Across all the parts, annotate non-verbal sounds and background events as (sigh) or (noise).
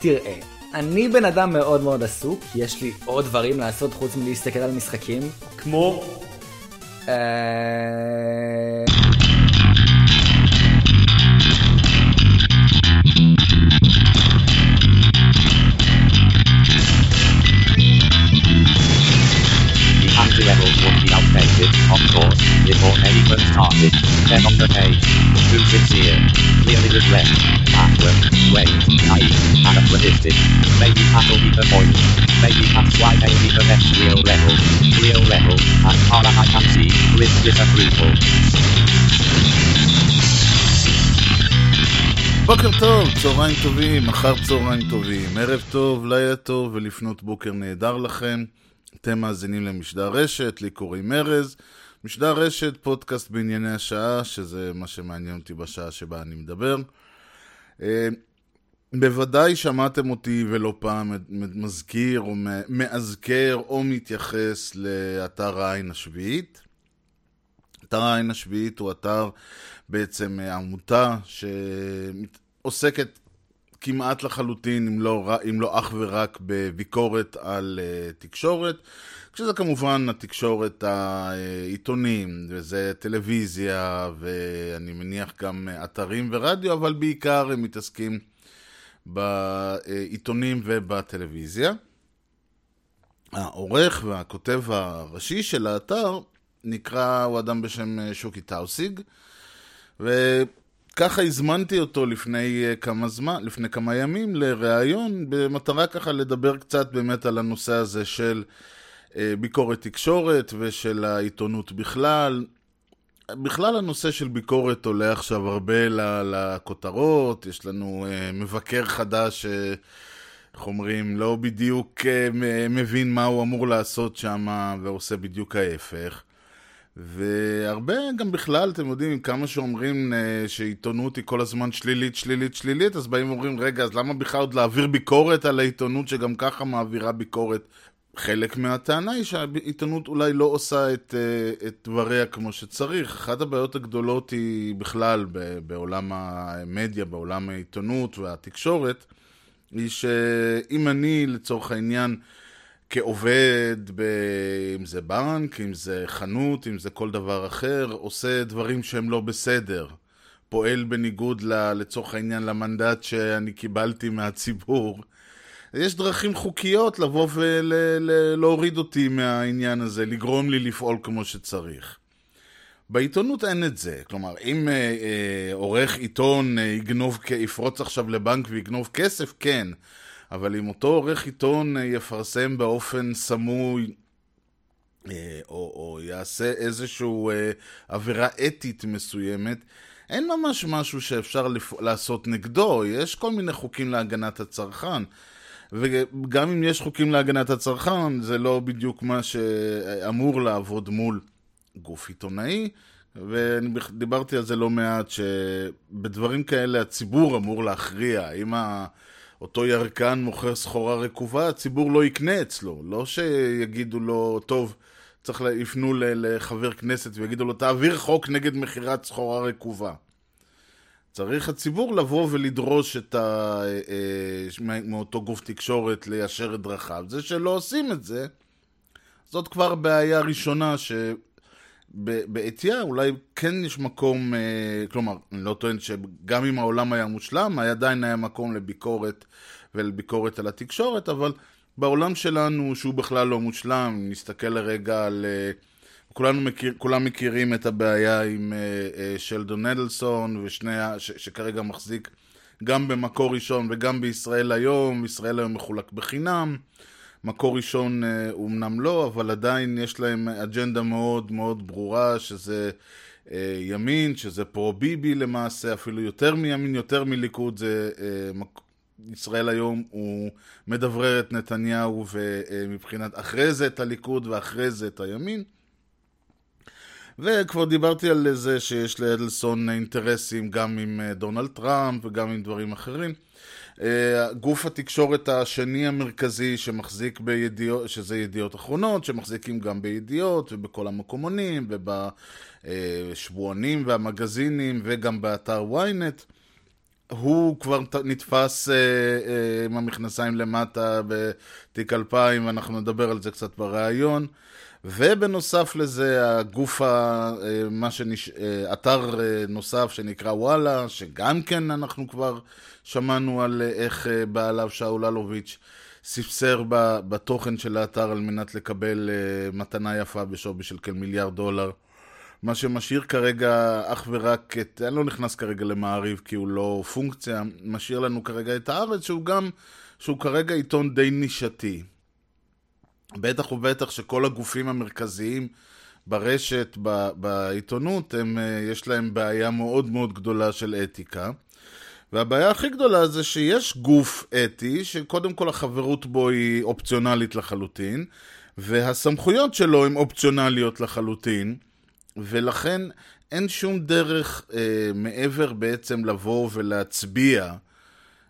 תראה, אני בן אדם מאוד מאוד עסוק, יש לי עוד דברים לעשות חוץ מלהסתכל על משחקים. כמו? אה... be outdated, of course, before anyone started. Then on the page, too sincere, clearly regret, backward, wait, naive, anachronistic. Maybe that'll be the point. Maybe that's why they need the next real level. Real level, as far as I can see, with disapproval. בוקר טוב, צהריים טובים, אחר צהריים טובים, ערב טוב, לילה טוב ולפנות בוקר נהדר לכם. אתם מאזינים למשדר רשת, לי קוראים ארז. משדר רשת, פודקאסט בענייני השעה, שזה מה שמעניין אותי בשעה שבה אני מדבר. אה, בוודאי שמעתם אותי ולא פעם מזכיר או מאזכר או מתייחס לאתר העין השביעית. אתר העין השביעית הוא אתר בעצם אה, עמותה שעוסקת כמעט לחלוטין, אם לא, אם לא אך ורק בביקורת על uh, תקשורת, כשזה כמובן התקשורת העיתונים, וזה טלוויזיה, ואני מניח גם אתרים ורדיו, אבל בעיקר הם מתעסקים בעיתונים ובטלוויזיה. העורך והכותב הראשי של האתר נקרא, הוא אדם בשם שוקי טאוסיג, וככה הזמנתי אותו לפני כמה זמן, לפני כמה ימים לראיון, במטרה ככה לדבר קצת באמת על הנושא הזה של ביקורת תקשורת ושל העיתונות בכלל. בכלל הנושא של ביקורת עולה עכשיו הרבה לכותרות, יש לנו מבקר חדש איך אומרים, לא בדיוק מבין מה הוא אמור לעשות שם ועושה בדיוק ההפך. והרבה גם בכלל, אתם יודעים, כמה שאומרים שעיתונות היא כל הזמן שלילית, שלילית, שלילית, אז באים ואומרים, רגע, אז למה בכלל עוד להעביר ביקורת על העיתונות שגם ככה מעבירה ביקורת? חלק מהטענה היא שהעיתונות אולי לא עושה את, את דבריה כמו שצריך. אחת הבעיות הגדולות היא בכלל בעולם המדיה, בעולם העיתונות והתקשורת, היא שאם אני לצורך העניין כעובד, ב... אם זה בנק, אם זה חנות, אם זה כל דבר אחר, עושה דברים שהם לא בסדר. פועל בניגוד ל... לצורך העניין למנדט שאני קיבלתי מהציבור. יש דרכים חוקיות לבוא ולהוריד ול... אותי מהעניין הזה, לגרום לי לפעול כמו שצריך. בעיתונות אין את זה. כלומר, אם אה, אה, עורך עיתון אה, יגנוב, יפרוץ עכשיו לבנק ויגנוב כסף, כן. אבל אם אותו עורך עיתון אה, יפרסם באופן סמוי, אה, או, או יעשה איזושהי אה, עבירה אתית מסוימת, אין ממש משהו שאפשר לפ... לעשות נגדו. יש כל מיני חוקים להגנת הצרכן. וגם אם יש חוקים להגנת הצרכן, זה לא בדיוק מה שאמור לעבוד מול גוף עיתונאי, ודיברתי על זה לא מעט, שבדברים כאלה הציבור אמור להכריע. אם אותו ירקן מוכר סחורה רקובה, הציבור לא יקנה אצלו. לא שיגידו לו, טוב, צריך לפנו לחבר כנסת ויגידו לו, תעביר חוק נגד מכירת סחורה רקובה. צריך הציבור לבוא ולדרוש את ה... מאותו גוף תקשורת ליישר את דרכיו. זה שלא עושים את זה, זאת כבר בעיה ראשונה שבעטייה אולי כן יש מקום, כלומר, אני לא טוען שגם אם העולם היה מושלם, עדיין היה מקום לביקורת ולביקורת על התקשורת, אבל בעולם שלנו, שהוא בכלל לא מושלם, נסתכל לרגע על... כולנו מכיר, כולם מכירים את הבעיה עם uh, שלדון נדלסון, ושני, ש, שכרגע מחזיק גם במקור ראשון וגם בישראל היום, ישראל היום מחולק בחינם. מקור ראשון uh, אומנם לא, אבל עדיין יש להם אג'נדה מאוד מאוד ברורה, שזה uh, ימין, שזה פרו-ביבי למעשה, אפילו יותר מימין, יותר מליכוד, זה מק... ישראל היום הוא מדברר את נתניהו, ומבחינת אחרי זה את הליכוד ואחרי זה את הימין. וכבר דיברתי על זה שיש לאדלסון אינטרסים גם עם דונלד טראמפ וגם עם דברים אחרים. גוף התקשורת השני המרכזי שמחזיק בידיעות, שזה ידיעות אחרונות, שמחזיקים גם בידיעות ובכל המקומונים ובשבועונים והמגזינים וגם באתר ynet. הוא כבר נתפס אה, אה, עם המכנסיים למטה בתיק 2000, אנחנו נדבר על זה קצת בריאיון. ובנוסף לזה, הגוף, ה, אה, מה שנש... אתר נוסף שנקרא וואלה, שגם כן אנחנו כבר שמענו על אה, איך אה, בעליו שאול אלוביץ' ספסר בתוכן של האתר על מנת לקבל אה, מתנה יפה בשווי של כמיליארד דולר. מה שמשאיר כרגע אך ורק את, אני לא נכנס כרגע למעריב כי הוא לא פונקציה, משאיר לנו כרגע את הארץ שהוא גם, שהוא כרגע עיתון די נישתי. בטח ובטח שכל הגופים המרכזיים ברשת, ב, בעיתונות, הם, יש להם בעיה מאוד מאוד גדולה של אתיקה. והבעיה הכי גדולה זה שיש גוף אתי, שקודם כל החברות בו היא אופציונלית לחלוטין, והסמכויות שלו הן אופציונליות לחלוטין, ולכן אין שום דרך אה, מעבר בעצם לבוא ולהצביע.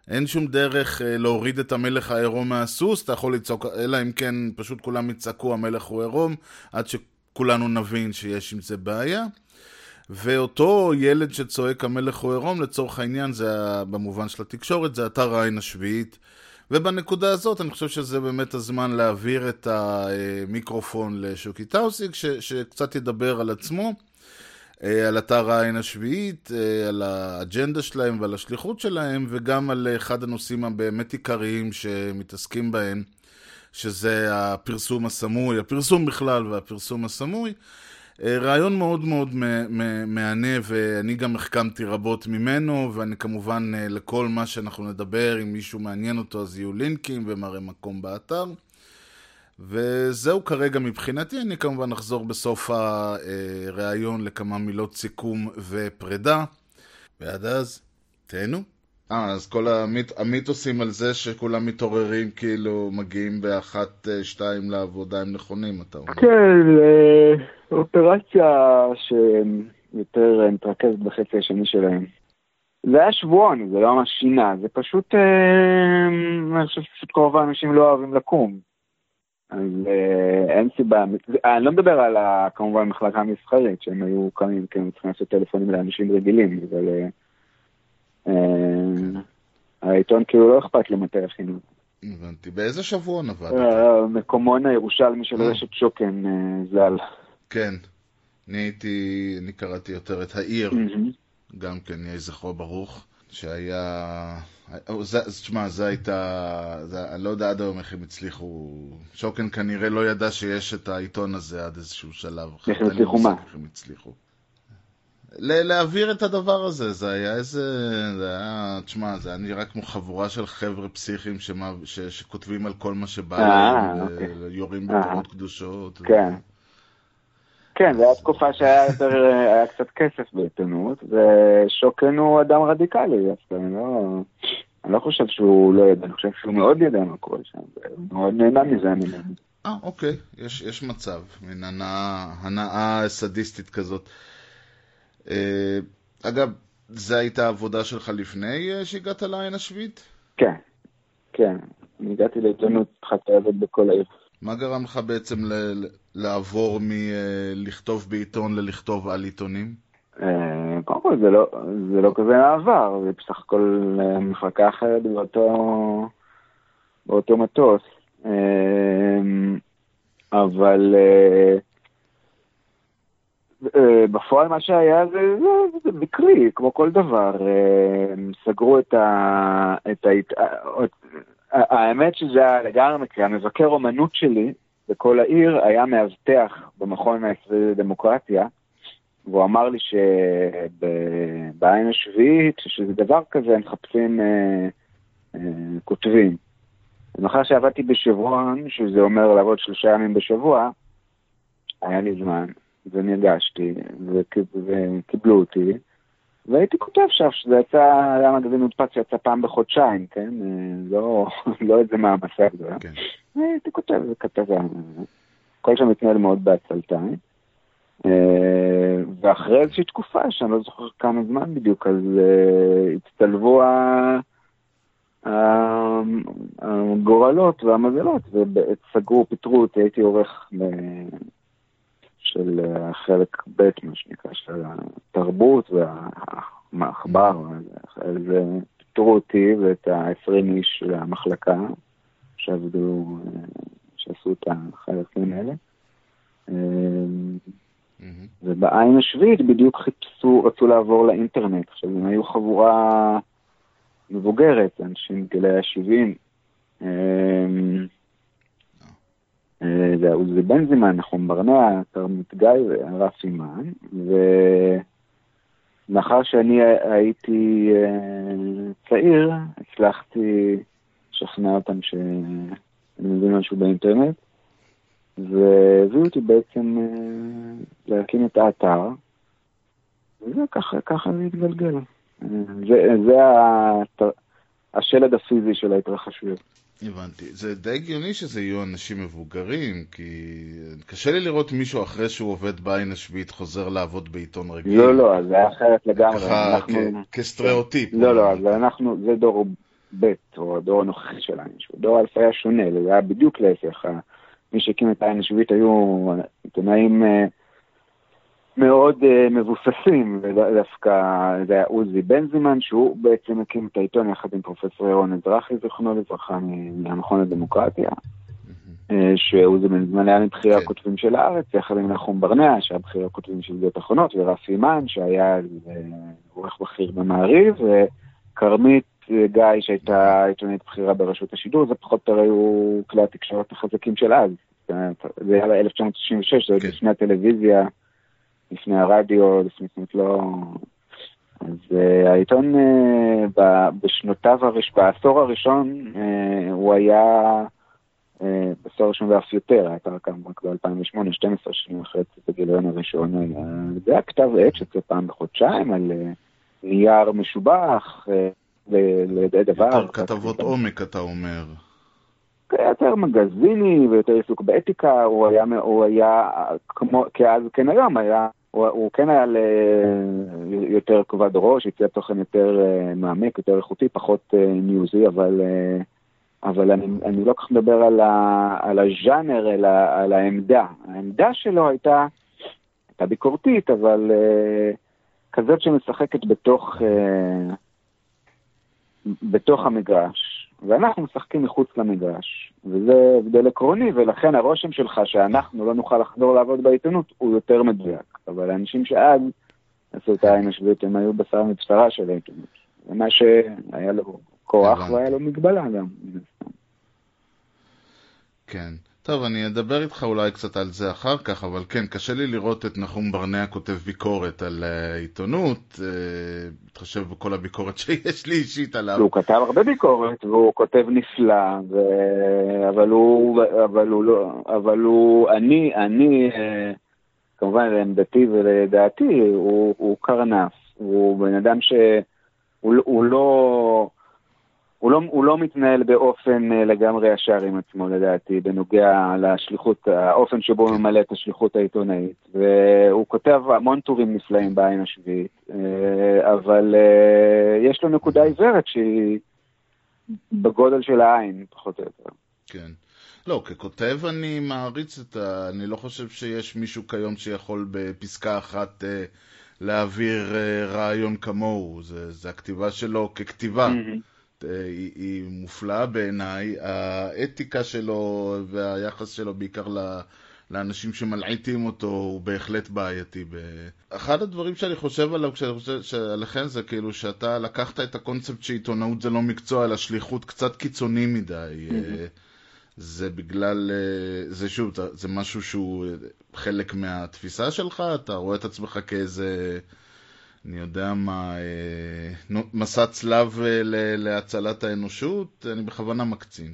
אין שום דרך אה, להוריד את המלך העירום מהסוס, אתה יכול לצעוק, אלא אם כן פשוט כולם יצעקו המלך הוא עירום, עד שכולנו נבין שיש עם זה בעיה. ואותו ילד שצועק המלך הוא עירום, לצורך העניין, זה במובן של התקשורת, זה אתר העין השביעית. ובנקודה הזאת אני חושב שזה באמת הזמן להעביר את המיקרופון לשוקי טאוסיק, ש, שקצת ידבר על עצמו, אה, על אתר העין השביעית, אה, על האג'נדה שלהם ועל השליחות שלהם, וגם על אחד הנושאים הבאמת עיקריים שמתעסקים בהם, שזה הפרסום הסמוי, הפרסום בכלל והפרסום הסמוי. אה, רעיון מאוד מאוד מהנה, ואני גם החכמתי רבות ממנו, ואני כמובן, אה, לכל מה שאנחנו נדבר, אם מישהו מעניין אותו, אז יהיו לינקים ומראה מקום באתר. וזהו כרגע מבחינתי, אני כמובן אחזור בסוף הראיון לכמה מילות סיכום ופרידה. ועד אז, תהנו. אה, אז כל המית... המיתוסים על זה שכולם מתעוררים, כאילו מגיעים באחת, אה, שתיים לעבודה הם נכונים, אתה אומר. כן, אופרציה שיותר אה, מתרכזת בחצי השני שלהם. זה היה שבועון, זה לא ממש שינה, זה פשוט, אה, אני חושב שפשוט כל רוב האנשים לא אוהבים לקום. אז אה, אין סיבה, אני לא מדבר על ה- כמובן המחלקה המסחרית, שהם היו קמים, כי הם צריכים לעשות טלפונים לאנשים רגילים, אבל העיתון כאילו לא אכפת לו מתי הכינו. הבנתי. באיזה שבועון עבדת? מקומון הירושלמי של. רשת שוקן ז"ל. כן. אני הייתי, אני קראתי יותר את העיר, מהמם. גם כן, יהי זכרו ברוך, שהיה... אה, תשמע, זה הייתה... זה, אני לא יודע עד היום איך הם הצליחו... שוקן כנראה לא ידע שיש את העיתון הזה עד איזשהו שלב. איך הם הצליחו מה? איך הם הצליחו. להעביר את הדבר הזה, זה היה איזה... זה היה... תשמע, זה היה נראה כמו חבורה של חבר'ה פסיכיים שמה, ש, שכותבים על כל מה שבא אה, להם, אוקיי. ויורים אה. בתורות קדושות. כן. כן, זו הייתה תקופה שהיה יותר, היה קצת כסף בעיתונות, ושוקן הוא אדם רדיקלי, דווקא, אני לא, אני לא חושב שהוא לא ידע, אני חושב שהוא מאוד ידע מה קורה שם, מאוד נהנה מזה ממנו. אה, אוקיי, יש, יש מצב, מין הנאה, הנאה סדיסטית כזאת. אה, אגב, זו הייתה העבודה שלך לפני אה, שהגעת לעין השביעית? כן, כן, אני הגעתי לעיתונות, התחלתי לעבוד בכל העיר. מה גרם לך בעצם ל- לעבור מלכתוב בעיתון ללכתוב על עיתונים? אה, קודם כל זה לא, זה לא כזה מעבר, זה בסך הכל אה, מחלקה אחרת באותו, באותו מטוס. אה, אבל בפועל מה שהיה זה, זה, זה מקרי, כמו כל דבר. סגרו את ה... את ה... האמת שזה היה לגמרי מקרי. המבקר אומנות שלי בכל העיר היה מאבטח במכון הישראלי לדמוקרטיה. והוא אמר לי שבעין השביעית, שזה דבר כזה, הם מחפשים אה, אה, כותבים. ומאחר שעבדתי בשבועון, שזה אומר לעבוד שלושה ימים בשבוע, היה לי זמן, וניגשתי, וק- וקיבלו אותי, והייתי כותב שם שזה יצא, היה מגזין מודפס שיצא פעם בחודשיים, כן? אה, לא, (laughs) לא איזה מעמסה גדולה. כן. הייתי כותב, זה כתבה. הכל שם מתנהל מאוד בעצלתיים. אה, ואחרי איזושהי תקופה, שאני לא זוכר כמה זמן בדיוק, אז אה, הצטלבו הגורלות והמזלות, וסגרו, פיטרו אותי, הייתי עורך של החלק ב', מה שנקרא, של התרבות מעכבר, אז אה, פיטרו אותי ואת ה-20 איש למחלקה, שעבדו, אה, שעשו את החלקים האלה. אה. ובעין השביעית בדיוק חיפשו, רצו לעבור לאינטרנט. עכשיו, הם היו חבורה מבוגרת, אנשים בגילי ה-70. זה היה עוזי בנזימן, נחום ברנע, כרמית גיא והרף אימן. ומאחר שאני הייתי אה, צעיר, הצלחתי לשכנע אותם שאני מבין משהו באינטרנט. והביאו אותי בעצם אה, להקים את האתר, וזה ככה, ככה זה התגלגל. אה, זה, זה הת- השלד הפיזי של ההתרחשויות. הבנתי. זה די הגיוני שזה יהיו אנשים מבוגרים, כי קשה לי לראות מישהו אחרי שהוא עובד בעין השביעית חוזר לעבוד בעיתון רגיל. לא, לא, זה היה אחרת לגמרי. ככה אנחנו... כסטריאוטיפ. לא, לא, אז אנחנו, זה דור ב', או הדור הנוכחי שלנו. דור אלף היה שונה, זה היה בדיוק להפך. מי שהקים את העין השביעית היו עיתונאים אה, מאוד אה, מבוססים, ודווקא זה היה עוזי בנזימן, שהוא בעצם הקים את העיתון יחד עם פרופסור ירון אזרחי, זיכרונו לברכה, מהמכון לדמוקרטיה. אה, שעוזי בנזימן היה מבכירי כן. הכותבים של הארץ, יחד עם נחום ברנע, שהיה בכיר הכותבים של ידיעות אחרונות, ורפי מן, שהיה עורך בכיר במעריב, וכרמית גיא, שהייתה עיתונאית בכירה ברשות השידור, זה פחות או יותר היו כלי התקשורת החזקים של אז. זה היה ב-1996, זה עוד כן. לפני הטלוויזיה, לפני הרדיו, לפני, זאת לא... אז uh, העיתון uh, ב- בשנותיו, הראש, בעשור הראשון, uh, הוא היה, uh, בעשור הראשון ואף יותר, האתר קם רק ב-2008, 12 שנים אחרי צאת הגיליון הראשון, זה היה כתב עת שיוצא פעם בחודשיים על uh, נייר משובח, uh, ל- לידי דבר. יותר כתבות עומק, אתה אומר. יותר מגזיני ויותר עיסוק באתיקה, הוא היה, הוא היה כמו, כאז כן היום, היה, הוא, הוא כן היה ל, יותר כובד ראש, הציע תוכן יותר אה, מעמיק, יותר איכותי, פחות אה, ניוזי, אבל, אה, אבל אני, אני לא כל כך מדבר על, ה, על הז'אנר, אלא על העמדה. העמדה שלו הייתה, הייתה ביקורתית, אבל כזאת שמשחקת בתוך, בתוך המגרש. ואנחנו משחקים מחוץ למגרש, וזה הבדל עקרוני, ולכן הרושם שלך שאנחנו לא נוכל לחזור לעבוד בעיתונות הוא יותר מדויק. אבל האנשים שאז עשו את העין השביעית, הם היו בשר מבשרה של העיתונות. זה מה שהיה לו כוח. והיה לו מגבלה גם. כן. טוב, אני אדבר איתך אולי קצת על זה אחר כך, אבל כן, קשה לי לראות את נחום ברנע כותב ביקורת על אה, עיתונות, אה, בהתחשב בכל הביקורת (laughs) שיש לי אישית עליו. הוא כתב הרבה ביקורת, והוא כותב נפלא, ו... אבל הוא, אבל הוא לא, אבל הוא, אני, אני, אה, כמובן לעמדתי ולדעתי, הוא, הוא קרנף, הוא בן אדם שהוא הוא לא, הוא לא, הוא לא מתנהל באופן אה, לגמרי ישר עם עצמו לדעתי, בנוגע לשליחות, האופן שבו הוא ממלא את השליחות העיתונאית, והוא כותב המון טורים נפלאים בעין השביעית, אה, אבל אה, יש לו נקודה עיוורת שהיא בגודל של העין, פחות או יותר. כן. לא, ככותב אני מעריץ את ה... אני לא חושב שיש מישהו כיום שיכול בפסקה אחת אה, להעביר אה, רעיון כמוהו. זה, זה הכתיבה שלו ככתיבה. אה, היא, היא מופלאה בעיניי. האתיקה שלו והיחס שלו בעיקר ל... לאנשים שמלעיטים אותו הוא בהחלט בעייתי. אחד הדברים שאני חושב עליו כשאני חושב שעליכם זה כאילו שאתה לקחת את הקונספט שעיתונאות זה לא מקצוע אלא שליחות קצת קיצוני מדי. אה, זה בגלל, אה, זה שוב, זה משהו שהוא אה, חלק מהתפיסה שלך? אתה רואה את עצמך כאיזה, אני יודע מה, אה, מסע צלב אה, להצלת האנושות? אני בכוונה מקצין.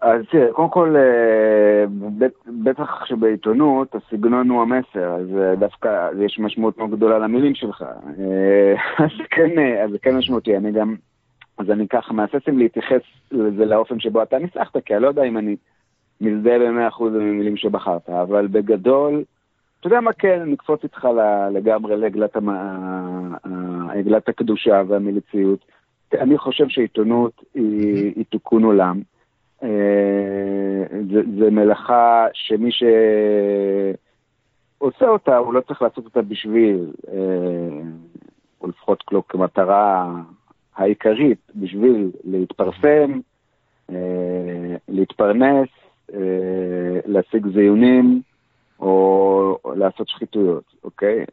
אז תראה, קודם כל, אה, בט- בטח שבעיתונות הסגנון הוא המסר, אז דווקא יש משמעות מאוד גדולה למילים שלך. (laughs) אז כן, אז כן משמעותי, אני גם, אז אני ככה מהסס אם להתייחס לזה לאופן שבו אתה ניסחת, כי אני לא יודע אם אני מזדהה במאה אחוז עם המילים שבחרת, אבל בגדול, אתה יודע מה כן, נקפוץ איתך לגמרי לעגלת המ- הקדושה והמליציות. אני חושב שעיתונות היא, היא תיקון עולם. אה, זה מלאכה שמי שעושה אותה, הוא לא צריך לעשות אותה בשביל אה, או לפחות לא כמטרה העיקרית בשביל להתפרסם, אה, להתפרנס, להשיג זיונים או, או לעשות שחיתויות, אוקיי?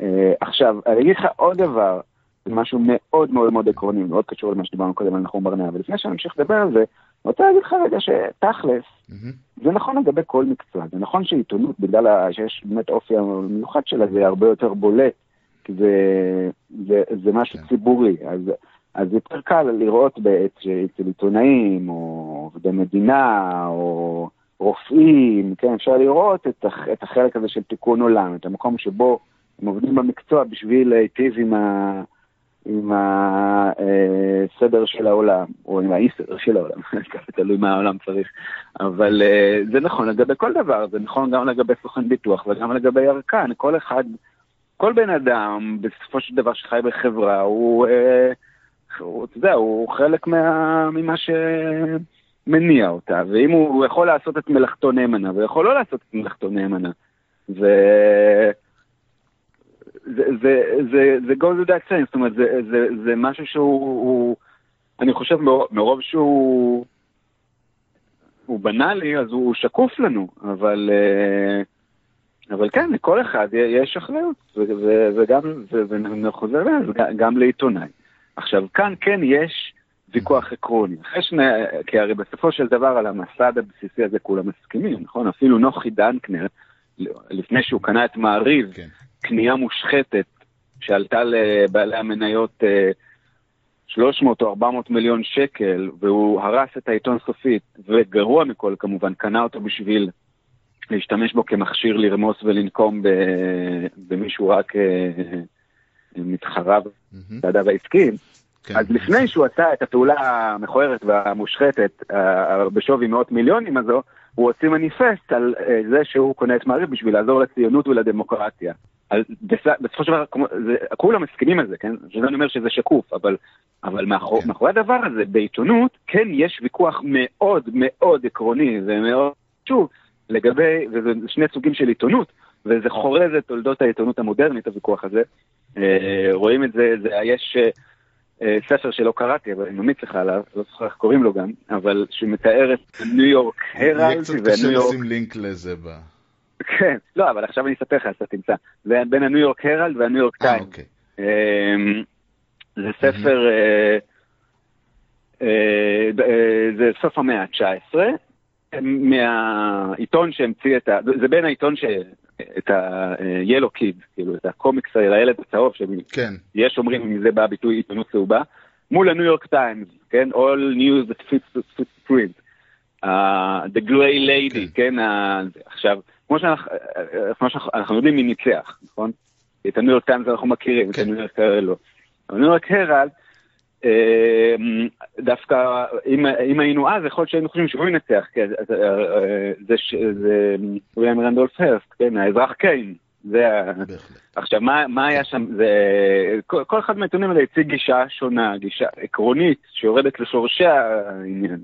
אה, עכשיו, אני אגיד לך עוד דבר, משהו מאוד מאוד מאוד עקרוני, מאוד קשור למה שדיברנו קודם על נחום ברנע, ולפני שאני אמשיך לדבר על זה, אני רוצה להגיד לך רגע שתכלס, מהמם. זה נכון לגבי כל מקצוע, זה נכון שעיתונות, בגלל ה- שיש באמת אופי המיוחד שלה, זה הרבה יותר בולט, כי זה, זה, זה משהו כן. ציבורי, אז, אז יותר קל לראות שאצל עיתונאים, או עובדי מדינה, או רופאים, כן, אפשר לראות את, הח, את החלק הזה של תיקון עולם, את המקום שבו הם עובדים במקצוע בשביל להיטיב עם ה... עם הסדר של העולם, או עם האי סדר של העולם, (laughs) ככה תלוי מה העולם צריך. אבל אה, זה נכון לגבי כל דבר, זה נכון גם לגבי סוכן ביטוח וגם לגבי ירקן. כל אחד, כל בן אדם, בסופו של דבר שחי בחברה, הוא, אה, הוא, אתה יודע, הוא חלק מה, ממה שמניע אותה, ואם הוא, הוא יכול לעשות את מלאכתו נאמנה, ויכול לא לעשות את מלאכתו נאמנה. ו... זה, זה, זה, זה goes without saying, זאת אומרת, זה, זה, זה משהו שהוא, הוא, אני חושב מרוב, מרוב שהוא הוא בנאלי, אז הוא שקוף לנו, אבל, אה, אבל כן, לכל אחד יש אחריות, וגם, ואני חוזר לזה, גם לעיתונאי. עכשיו, כאן כן יש ויכוח עקרוני, אחרי שני, כי הרי בסופו של דבר על המסד הבסיסי הזה כולם מסכימים, נכון? אפילו נוחי דנקנר, לפני שהוא קנה את מעריב, כן. קנייה מושחתת שעלתה לבעלי המניות אה, 300 או 400 מיליון שקל, והוא הרס את העיתון סופית, וגרוע מכל כמובן, קנה אותו בשביל להשתמש בו כמכשיר לרמוס ולנקום במישהו רק אה, מתחרה מהמם. בצעדיו העסקיים. כן. אז לפני שהוא עשה את הפעולה המכוערת והמושחתת אה, בשווי מאות מיליונים הזו, הוא הוציא מניפסט על אה, זה שהוא קונה את מעריב בשביל לעזור לציונות ולדמוקרטיה. בסופו של דבר, זה- כולם מסכימים על זה, כן? שזה אני אומר שזה שקוף, אבל, אבל מאחור, כן. מאחורי הדבר הזה, בעיתונות, כן יש ויכוח מאוד מאוד עקרוני ומאוד חשוב לגבי, וזה שני סוגים של עיתונות, וזה חורז את תולדות העיתונות המודרנית, הוויכוח הזה. אה, רואים את זה, זה יש... אה, אה, ספר שלא קראתי, אבל אני ממליץ לך עליו, לא זוכר איך קוראים לו גם, אבל שמתאר את ניו יורק הרלד קשה וניו יורק... לשים לינק לזה ב... כן, לא, אבל עכשיו אני אספר לך, אז אתה תמצא. זה בין הניו יורק הרלד והניו יורק אה, טיים. אוקיי. אמ, זה ספר, אה, אה, אה, זה סוף המאה ה-19, מהעיתון שהמציא את ה... זה בין העיתון ש... את ה-Yellow Kid, כאילו, את הקומיקס, הילד הצהוב, כן. יש אומרים מזה בא הביטוי עיתונות צהובה, מול הניו יורק טיימס, כן? All news that fits fits print. Uh, the gray lady, כן. כן? Uh, עכשיו, כמו שאנחנו, uh, אנחנו יודעים מי ניצח, נכון? את הניו יורק טיימס אנחנו מכירים, את כן. הניו יורק לא. הניו יורק הרלד, אה, דווקא, אם, אם היינו אז, יכול להיות שהיינו חושבים שהוא ינצח, אה, זה, וויליאם רנדולף הרסט, כן? האזרח קיין. זה ה... עכשיו, מה, מה היה שם? זה... כל, כל אחד מהעיתונים האלה הציג גישה שונה, גישה עקרונית, שיורדת לשורשי העניין,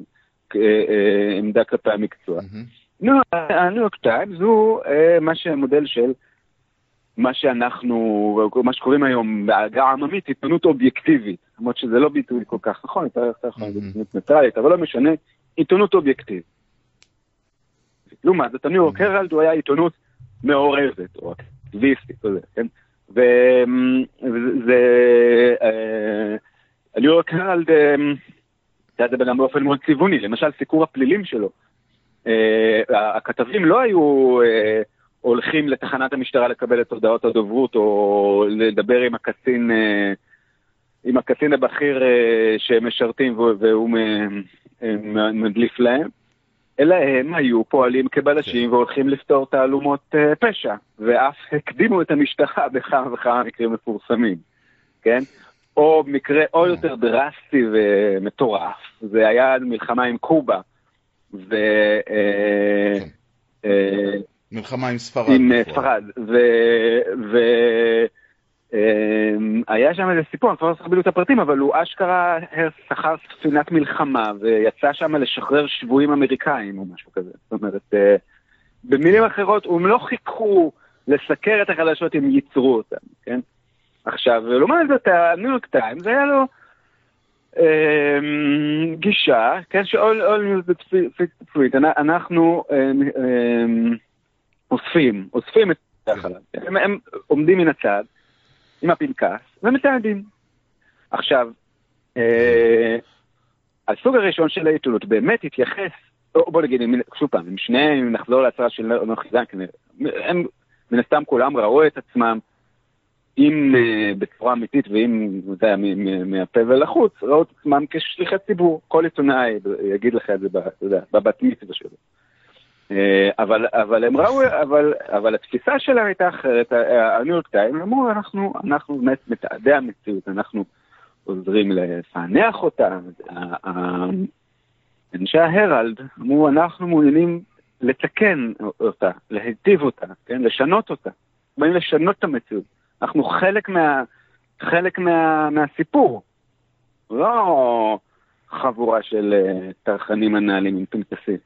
אה, אה, עמדה כלפי המקצוע. נו, הניו יורק טיימס הוא אה, מה שמודל של מה שאנחנו, מה שקוראים היום בעגה העממית, עיתונות אובייקטיבית. למרות שזה לא ביטוי כל כך נכון, נכון, זה Mhm. עיתונות ניטרלית, אבל לא משנה, עיתונות אובייקטיבית. לעומת זאת, הניו יורק הרלד הוא היה עיתונות מעורבת, או אקטיביסטית, זה, כן? וזה, אה, הניו יורק הרלד, אה, היה זה גם באופן מאוד צבעוני, למשל סיקור הפלילים שלו. אה, הכתבים לא היו אה, הולכים לתחנת המשטרה לקבל את הודעות הדוברות או לדבר עם הקצין, אה, עם הקצין הבכיר אה, שהם משרתים והוא- אה, מדליף להם, אלא הם היו פועלים כבלשים והולכים לפתור תעלומות פשע, ואף הקדימו את המשטרה (laughs) בכמה וכמה מקרים מפורסמים, כן? או מקרה עוד יותר דרסטי ומטורף, זה היה מלחמה עם קובה, ו... אה. אה, מלחמה עם ספרד. עם אה, בפועל. ספרד, והיה שם איזה סיפור, אני לא זוכר בדיוק את הפרטים, אבל הוא אשכרה שכר ספינת מלחמה, ויצא שם לשחרר שבויים אמריקאים או משהו כזה. זאת אומרת, אה, במילים אחרות, הם לא חיכו לסקר את החדשות, הם ייצרו אותם, כן? עכשיו, לעומת זאת, הניו יורק טיימס היה לו אה, גישה, כן, ש-all all news print, אנ- אנחנו אה, אה, אוספים, אוספים את החלב, הם, הם עומדים מן הצד עם הפנקס ומתעדים. עכשיו, אה, הסוג הראשון של העיתונות באמת התייחס, או בוא נגיד, שוב פעם, אם שניהם, אם נחזור להצהרה של נוחי זנקנר, הם מן הסתם כולם ראו את עצמם, אם אה, בצורה אמיתית ואם, מ- מ- מהפה ולחוץ, ראו את עצמם כשליחי ציבור. כל עיתונאי יגיד לך את זה, בבת מצווה שלו. אה, אבל, אבל הם ראו, אבל, אבל התפיסה שלהם הייתה אחרת, ה- הניו יורק טיים אמרו, אנחנו, אנחנו באמת מתעדי המציאות, אנחנו עוזרים לפענח אותה. ה- ה- אנשי ההרלד אמרו, אנחנו מעוניינים לתקן אותה, להיטיב אותה, כן? לשנות אותה. באים לשנות את המציאות. אנחנו חלק, מה, חלק מה, מהסיפור. לא חבורה של אה, טרחנים מנהלים עם פנקסים.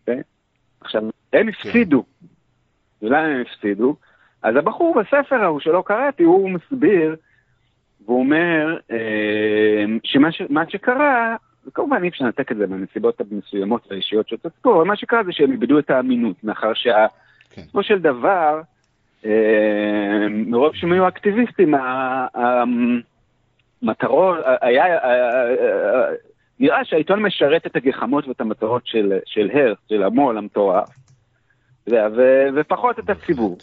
אוקיי? עכשיו, הם הפסידו. ולמה הם הפסידו? אז הבחור בספר ההוא שלא קראתי, הוא מסביר, והוא אומר אה, שמה ש, שקרה, וכמובן אי אפשר לנתק את זה מהנסיבות המסוימות והאישיות של הסיפור, אבל מה שקרה זה שהם איבדו את האמינות, מאחר שה... כן. של דבר, אה, מרוב שהם היו אקטיביסטים, המטרות, היה, נראה שהעיתון משרת את הגחמות ואת המטרות של, של הרס, של המו"ל המטורף, ופחות את הציבור.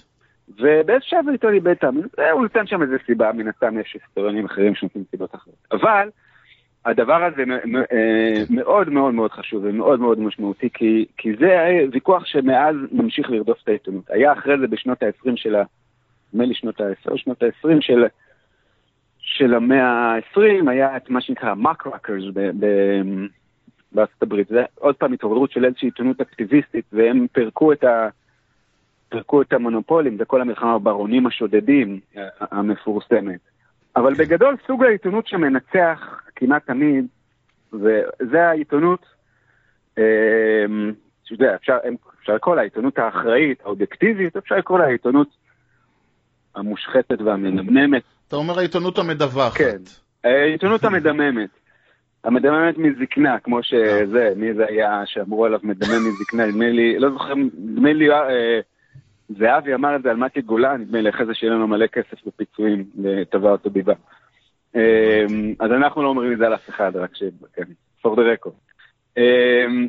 ובאיזשהו שלב העיתון איבד את האמינות, הוא נותן שם איזה סיבה, מן הסתם יש היסטוריונים אחרים שנותנים סיבות אחרות. אבל הדבר הזה אה, מאוד מאוד מאוד חשוב ומאוד מאוד משמעותי, כי, כי זה ויכוח שמאז ממשיך לרדוף את העיתונות. היה אחרי זה בשנות ה-20 של ה... נדמה לי שנות ה-10 או שנות ה-20 של, של המאה ה-20, היה את מה שנקרא muckrakers בארצות הברית. זה עוד פעם התעוררות של איזושהי עיתונות אקטיביסטית, והם פירקו את ה... פירקו את המונופולים, זה כל המלחמה בברונים השודדים המפורסמת. אבל בגדול סוג העיתונות שמנצח כמעט תמיד, וזה העיתונות, שאתה יודע, אפשר, אפשר לקרוא לה העיתונות האחראית, האובייקטיבית, אפשר לקרוא לה העיתונות המושחתת והמנמנמת. אתה אומר העיתונות המדווחת. כן. העיתונות המדממת. המדממת מזקנה, כמו שזה, מי זה היה שאמרו עליו מדמם מזקנה, נדמה לי, לא זוכר, נדמה לי, אה, זהבי אמר את זה על מתי גולן, נדמה לי אחרי זה שיהיה לנו מלא כסף בפיצויים לטבע אותו ביבה. אה, אז אנחנו לא אומרים את זה על אף אחד, רק ש... כן, for the record. אה,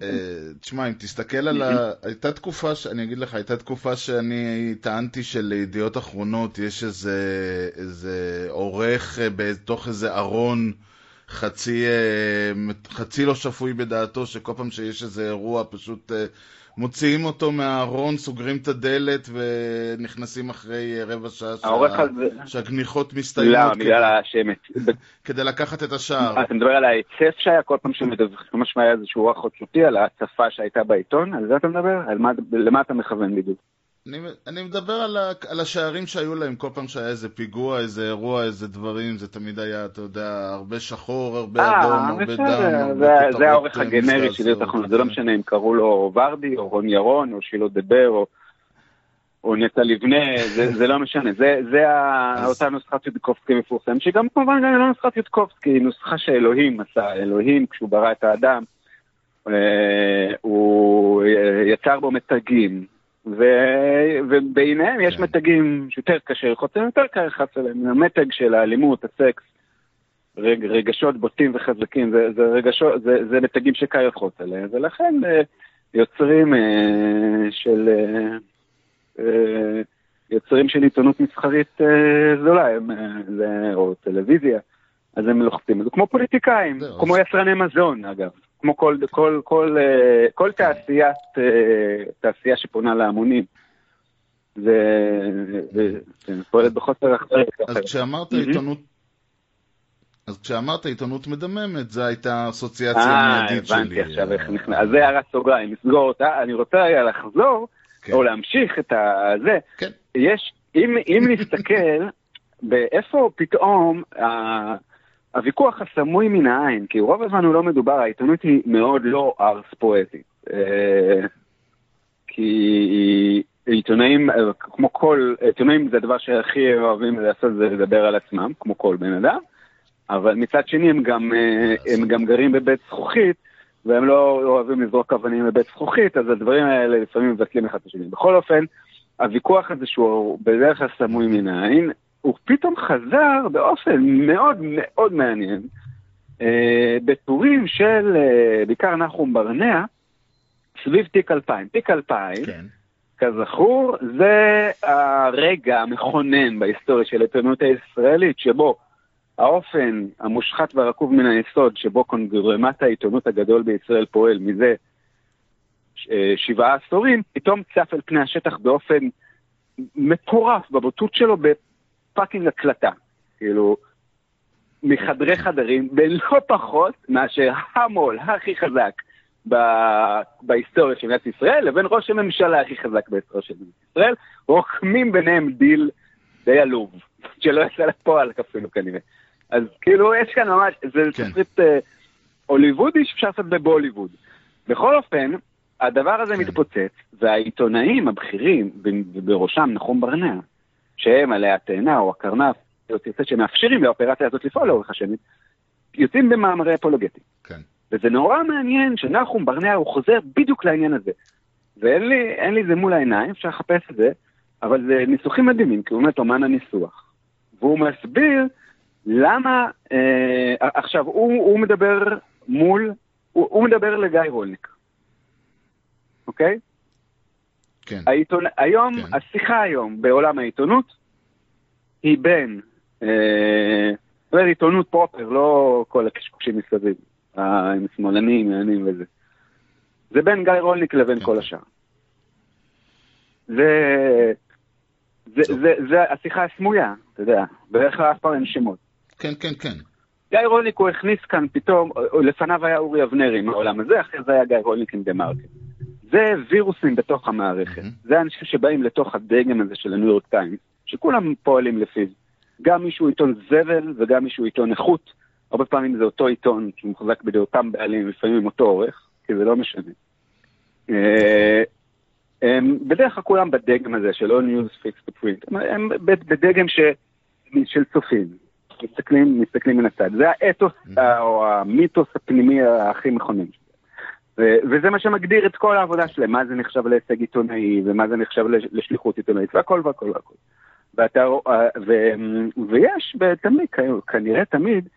אה, תשמע, אם תסתכל על ה... הייתה תקופה, ש... אני אגיד לך, הייתה תקופה שאני טענתי שלידיעות אחרונות יש איזה, איזה עורך אה, בתוך איזה ארון חצי, אה, חצי לא שפוי בדעתו, שכל פעם שיש איזה אירוע פשוט מוציאים אותו מהארון, סוגרים את הדלת ונכנסים אחרי אה, רבע שעה שה... שהגניחות מסתיימות? כדי, בגלל השמש. כדי לקחת את השער. אתה מדבר על ההיצף שהיה כל פעם שמדווחים, משמע היה איזשהו רוח חודשותי על ההצפה שהייתה בעיתון? על זה אתה מדבר? מה, למה אתה מכוון בדיוק? אני, אני מדבר על, ה, על השערים שהיו להם כל פעם שהיה איזה פיגוע, איזה אירוע, איזה דברים, זה תמיד היה, אתה יודע, הרבה שחור, הרבה אדום, אה, הרבה דם, בסדר, זה- זה האורך אה, הגנרי של. ידיעות אחרונות, זה לא משנה אם קראו לו ורדי, או רון ירון, או שילה דבר, או... או נטע לבנה, זה, זה לא משנה, זה, זה אז- אותה נוסחת יודקובסקי מפורסמת, שגם כמובן גם לא נוסחת יודקובסקי, היא נוסחה שאלוהים עשה, אלוהים כשהוא ברא את האדם, אה, הוא יצר בו מתגים, ו, וביניהם יש כן. מתגים שיותר קשה ללחוץ עליהם, יותר קל ללחוץ עליהם, המתג של האלימות, הסקס, רג, רגשות בוטים וחזקים, זה, זה, רגשות, זה, זה מתגים שקל ללחוץ עליהם, ולכן אה, יוצרים אה, של... אה, יוצרים של עיתונות מסחרית זולה, הם, זה, או טלוויזיה, אז הם לוחצים. זה כמו פוליטיקאים, כמו יצרני מזון אגב, כמו כל, כל, כל, אה, כל תעשיית, אה, תעשייה שפונה להמונים. זה זה- זה פועלת בחוסר אחריות. אז כשאמרת. עיתונות... אז כשאמרת עיתונות מדממת, זו הייתה האסוציאציה אה, המיידית שלי. הבנתי עכשיו איך נכנס. אז זה הערת סוגריים, נסגור אותה. אני רוצה רגע לחזור, כן. או להמשיך את הזה. כן. יש, אם, אם נסתכל, (laughs) באיפה פתאום ה- הוויכוח הסמוי מן העין, כי רוב הזמן הוא לא מדובר, העיתונות היא מאוד לא ארס פואטית. אה, כי עיתונאים, אה, כמו כל, עיתונאים זה הדבר שהכי אוהבים לעשות זה לדבר על עצמם, כמו כל בן אדם, אבל מצד שני הם גם, אה, הם גם גרים בבית זכוכית, והם לא אוהבים לזרוק אבנים בבית זכוכית, אז הדברים האלה לפעמים מבטלים אחד את השני. בכל אופן, הוויכוח הזה שהוא בדרך כלל סמוי מן העין, הוא פתאום חזר באופן מאוד מאוד מעניין, אה, בטורים של אה, בעיקר נחום ברנע, סביב תיק 2000. תיק 2000, כן. כזכור, זה הרגע המכונן בהיסטוריה של העיתונות הישראלית, שבו האופן המושחת והרקוב מן היסוד, שבו קונגרמת העיתונות הגדול בישראל פועל מזה אה, שבעה עשורים, פתאום צף אל פני השטח באופן מטורף, בבוטות שלו, בפאקינג הקלטה. כאילו, מחדרי חדרים, בלא פחות מאשר המו"ל הכי חזק ב- בהיסטוריה של מדינת ישראל, לבין ראש הממשלה הכי חזק בהיסטוריה של מדינת ישראל, רוקמים ביניהם דיל די עלוב, שלא יצא לפועל אפילו כנראה. אז כאילו, יש כאן ממש, זה כן. תסריט אה, הוליוודי שאפשר לעשות בבוליווד. בכל אופן, הדבר הזה כן. מתפוצץ, והעיתונאים הבכירים, ובראשם נחום ברנע, שהם עלי התאנה או הקרנף, או תרצה, שמאפשרים לאופרציה הזאת לפעול לאורך השנים, יוצאים במאמרי אפולוגטי. כן. וזה נורא מעניין שנחום ברנע הוא חוזר בדיוק לעניין הזה. ואין לי, אין לי זה מול העיניים, אפשר לחפש את זה, אבל זה ניסוחים מדהימים, כי הוא באמת אומן הניסוח. והוא מסביר למה, אה, עכשיו, הוא, הוא מדבר מול, הוא, הוא מדבר לגיא רולניק, אוקיי? כן. העיתון, היום, כן. השיחה היום בעולם העיתונות היא בין, אה, עיתונות proper, לא כל הקשקושים מסביב, אה, עם שמאלנים, ימנים וזה. זה בין גיא רולניק לבין כן. כל השאר. זה, זה, טוב. זה, זה השיחה הסמויה, אתה יודע, בדרך כלל אף פעם אין שמות. כן, כן, כן. גיא רולניק הוא הכניס כאן פתאום, או- לפניו היה אורי אבנרי מהעולם הזה, אחרי זה היה גיא רולניק עם דה מרקט. זה וירוסים בתוך המערכת. מהמם. זה אנשים שבאים לתוך הדגם הזה של הניו יורק טיימס, שכולם פועלים לפיו. גם מישהו עיתון זבל וגם מישהו עיתון איכות. הרבה פעמים זה אותו עיתון שמוחזק בידי אותם בעלים, לפעמים עם אותו עורך, כי זה לא משנה. אה, הם בדרך כלל כולם בדגם הזה של all news fixed to print. הם- בדגם ש... של צופים. מסתכלים, מסתכלים מן הצד. זה האתוס ה- או המיתוס הפנימי הכי מכונן. וזה מה שמגדיר את כל העבודה שלהם, מה זה נחשב להישג עיתונאי, ומה זה נחשב לש- לשליחות עיתונאית, והכל והכל והכל. ואתה, רוא- ו- ויש תמיד, כנראה תמיד,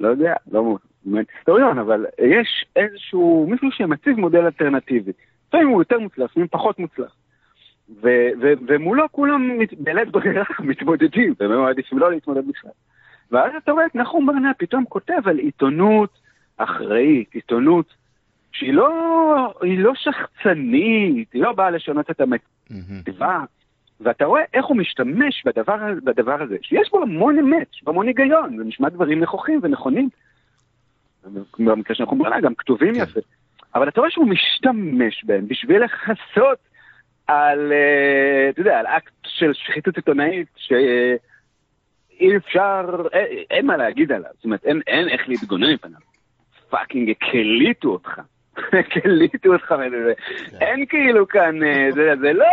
לא יודע, לא באמת היסטוריון, אבל יש איזשהו, מישהו שמציב מודל אלטרנטיבי. לפעמים הוא יותר מוצלח, לפעמים פחות מוצלח. ו- ו- ומולו כולם מת- בלית ברירה (laughs) מתמודדים, והם מעדיפים לא להתמודד בכלל. ואז אתה רואה את נחום ברנע פתאום כותב על עיתונות אחראית, עיתונות שהיא לא, היא לא שחצנית, היא לא באה לשנות את. המטבע, ואתה רואה איך הוא משתמש בדבר, בדבר הזה, שיש בו המון אמת, יש בו המון היגיון, זה נשמע דברים נכוחים ונכונים. במקרה נחום ברנע גם כתובים כן. יפה. אבל אתה רואה שהוא משתמש בהם בשביל לכסות על, אה, אתה יודע, על אקט של שחיתות עיתונאית שאי אפשר, אין, אין מה להגיד עליו, זאת אומרת, אין, אין איך להתגונן מפניו. fucking הקליטו אותך. (laughs) הקליטו אותך מזה. אין כאילו כאן, אה, זה, לא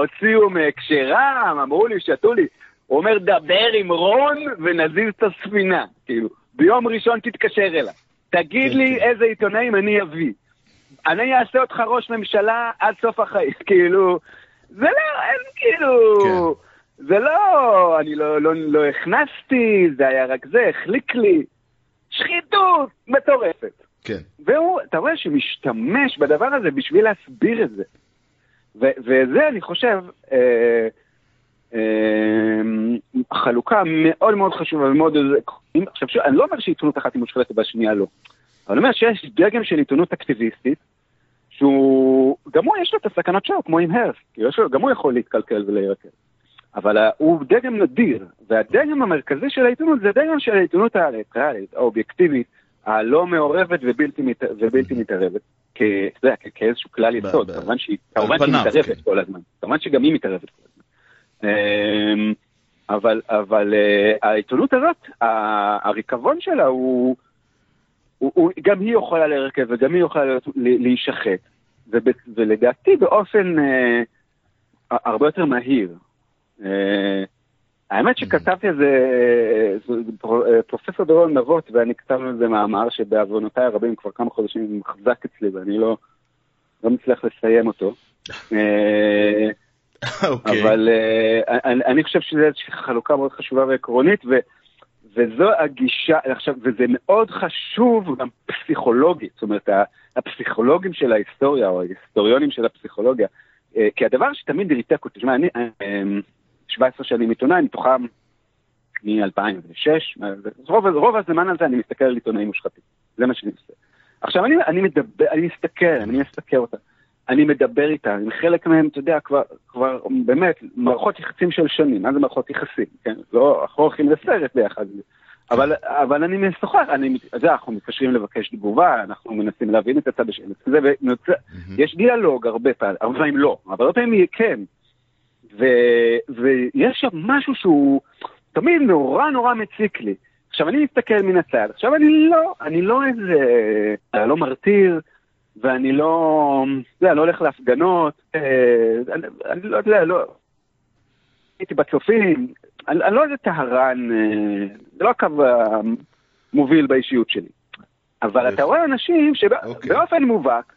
הוציאו מהקשרם, אמרו לי, שתו לי. הוא אומר, דבר עם רון ונזיז את הספינה. כאילו, ביום ראשון תתקשר אליו. תגיד כן, לי כן. איזה עיתונאים אני אביא. אני אעשה אותך ראש ממשלה עד סוף החיים. (laughs) כאילו, זה לא, אין כאילו... כן. זה לא, אני לא, לא, לא הכנסתי, זה היה רק זה, החליק לי. שחיתות מטורפת. כן. והוא, אתה רואה שמשתמש בדבר הזה בשביל להסביר את זה. ו- וזה, אני חושב, אה, אה, חלוקה מאוד מאוד חשובה ומאוד... עכשיו, שוב, אני לא אומר שעיתונות אחת היא מושחתת והשנייה לא. אבל אני אומר שיש דגם של עיתונות אקטיביסטית, שהוא, גם הוא יש לו את הסכנות שלו, כמו עם הרס, כי יש לו, גם הוא יכול להתקלקל ולהירקל. אבל ה- הוא דגם נדיר, והדגם המרכזי של העיתונות זה דגם של העיתונות הריאלית, האובייקטיבית, הלא מעורבת ובלתי, מת, ובלתי מתערבת, כ, אתה יודע, כ- כאיזשהו כלל יסוד, כמובן שהיא, כמובן שהיא מתערבת כן. כל הזמן, כמובן שגם היא מתערבת כל הזמן. אמ, אבל, אבל אה, העיתונות הזאת, הריקבון שלה הוא, הוא, הוא, גם היא יכולה להרכב וגם היא יכולה להישחט, ולדעתי באופן, אה, הרבה יותר מהיר. אה, האמת שכתבתי על זה, אה, פר- אה, פרופסור דורון נבות ואני כתבנו על זה מאמר שבעוונותיי הרבים כבר כמה חודשים מחזק אצלי ואני לא, לא מצליח לסיים אותו. (laughs) אה, אוקיי. אבל uh, אני, אני חושב שזו איזושהי חלוקה מאוד חשובה ועקרונית, ו, וזו הגישה, עכשיו, וזה מאוד חשוב גם פסיכולוגית, זאת אומרת, הפסיכולוגים של ההיסטוריה, או ההיסטוריונים של הפסיכולוגיה, uh, כי הדבר שתמיד ריתק אותי, תשמע, אני um, 17 שנים עיתונאי, מתוכם מ-2006, רוב, רוב הזמן הזה אני מסתכל על עיתונאים מושחתים, זה מה שאני עושה. עכשיו, אני, אני מדבר, אני מסתכל, אני מסתכל אותם. אני מדבר איתה, עם חלק מהם, אתה יודע, כבר, כבר באמת, מערכות יחסים של שנים, מה זה מערכות יחסים, כן? לא, אנחנו הולכים לסרט ביחד, אבל, אבל אני משוחח, אני, יודע, אנחנו מתקשרים לבקש תגובה, אנחנו מנסים להבין את הצד השני, זה, ונוצא, יש דיאלוג הרבה פעמים, הרבה פעמים לא, אבל הרבה פעמים כן, ו, ויש שם משהו שהוא תמיד נורא נורא מציק לי. עכשיו, אני מסתכל מן הצד, עכשיו אני לא, אני לא איזה, אני לא מרתיר, ואני לא, אתה יודע, לא הולך להפגנות, אה, אני, אני לא יודע, לא, הייתי בצופים, אני, אני לא איזה טהרן, אה, זה לא הקו המוביל באישיות שלי. אבל. אתה רואה אנשים אוקיי. שבאופן מובהק,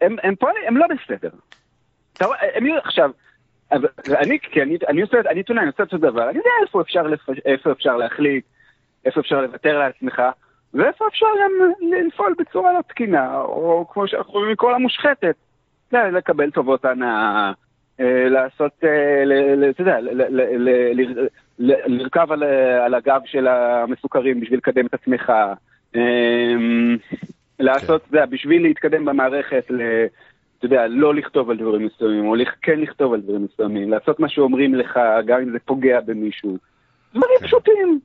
הם, הם הם לא בסדר. אתה הם עכשיו, אני, כי אני, עושה, אני עיתונאי, אני עושה אותו דבר, אני יודע איפה אפשר. איפה אפשר להחליט, איפה אפשר לוותר לעצמך, ואיפה אפשר גם לפעול בצורה לא תקינה, או כמו שאנחנו רואים מכל המושחתת, לקבל טובות הנאה, אה, לעשות, אה, אתה יודע, לרכב על, הגב של המסוכרים בשביל לקדם את עצמך, אה, לעשות, אתה יודע, בשביל להתקדם במערכת, אתה יודע, לא לכתוב על דברים מסוימים, או כן לכתוב על דברים מסוימים, לעשות מה שאומרים לך, גם אם זה פוגע במישהו. דברים פשוטים.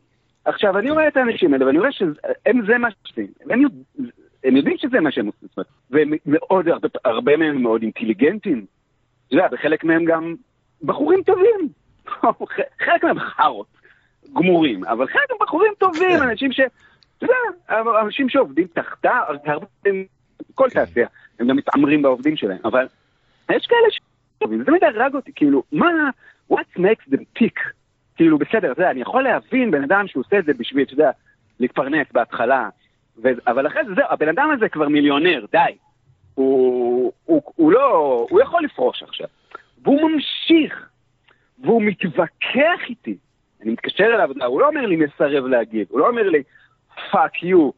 עכשיו, אני רואה את האנשים האלה, ואני רואה שהם זה מה שעושים. הם, הם יודעים שזה מה שהם עושים. והם מאוד, הרבה, הרבה מהם מאוד אינטליגנטים. אתה יודע, וחלק מהם גם בחורים טובים. (laughs) חלק מהם חארות, גמורים, אבל חלק הם בחורים טובים, אנשים ש... אתה יודע, אנשים שעובדים תחתה, הרבה פעמים, כל תעשייה, הם גם מתעמרים בעובדים שלהם, אבל יש כאלה ש... זה תמיד הרג אותי, כאילו, מה, what makes them tick? כאילו, בסדר, זה, אני יכול להבין בן אדם שעושה את זה בשביל, אתה יודע, להתפרנס בהתחלה, ו... אבל אחרי זה, זהו, הבן אדם הזה כבר מיליונר, די. הוא, הוא, הוא לא, הוא יכול לפרוש עכשיו. והוא ממשיך, והוא מתווכח איתי. אני מתקשר אליו, הוא לא אומר לי מסרב להגיב, הוא לא אומר לי fuck you,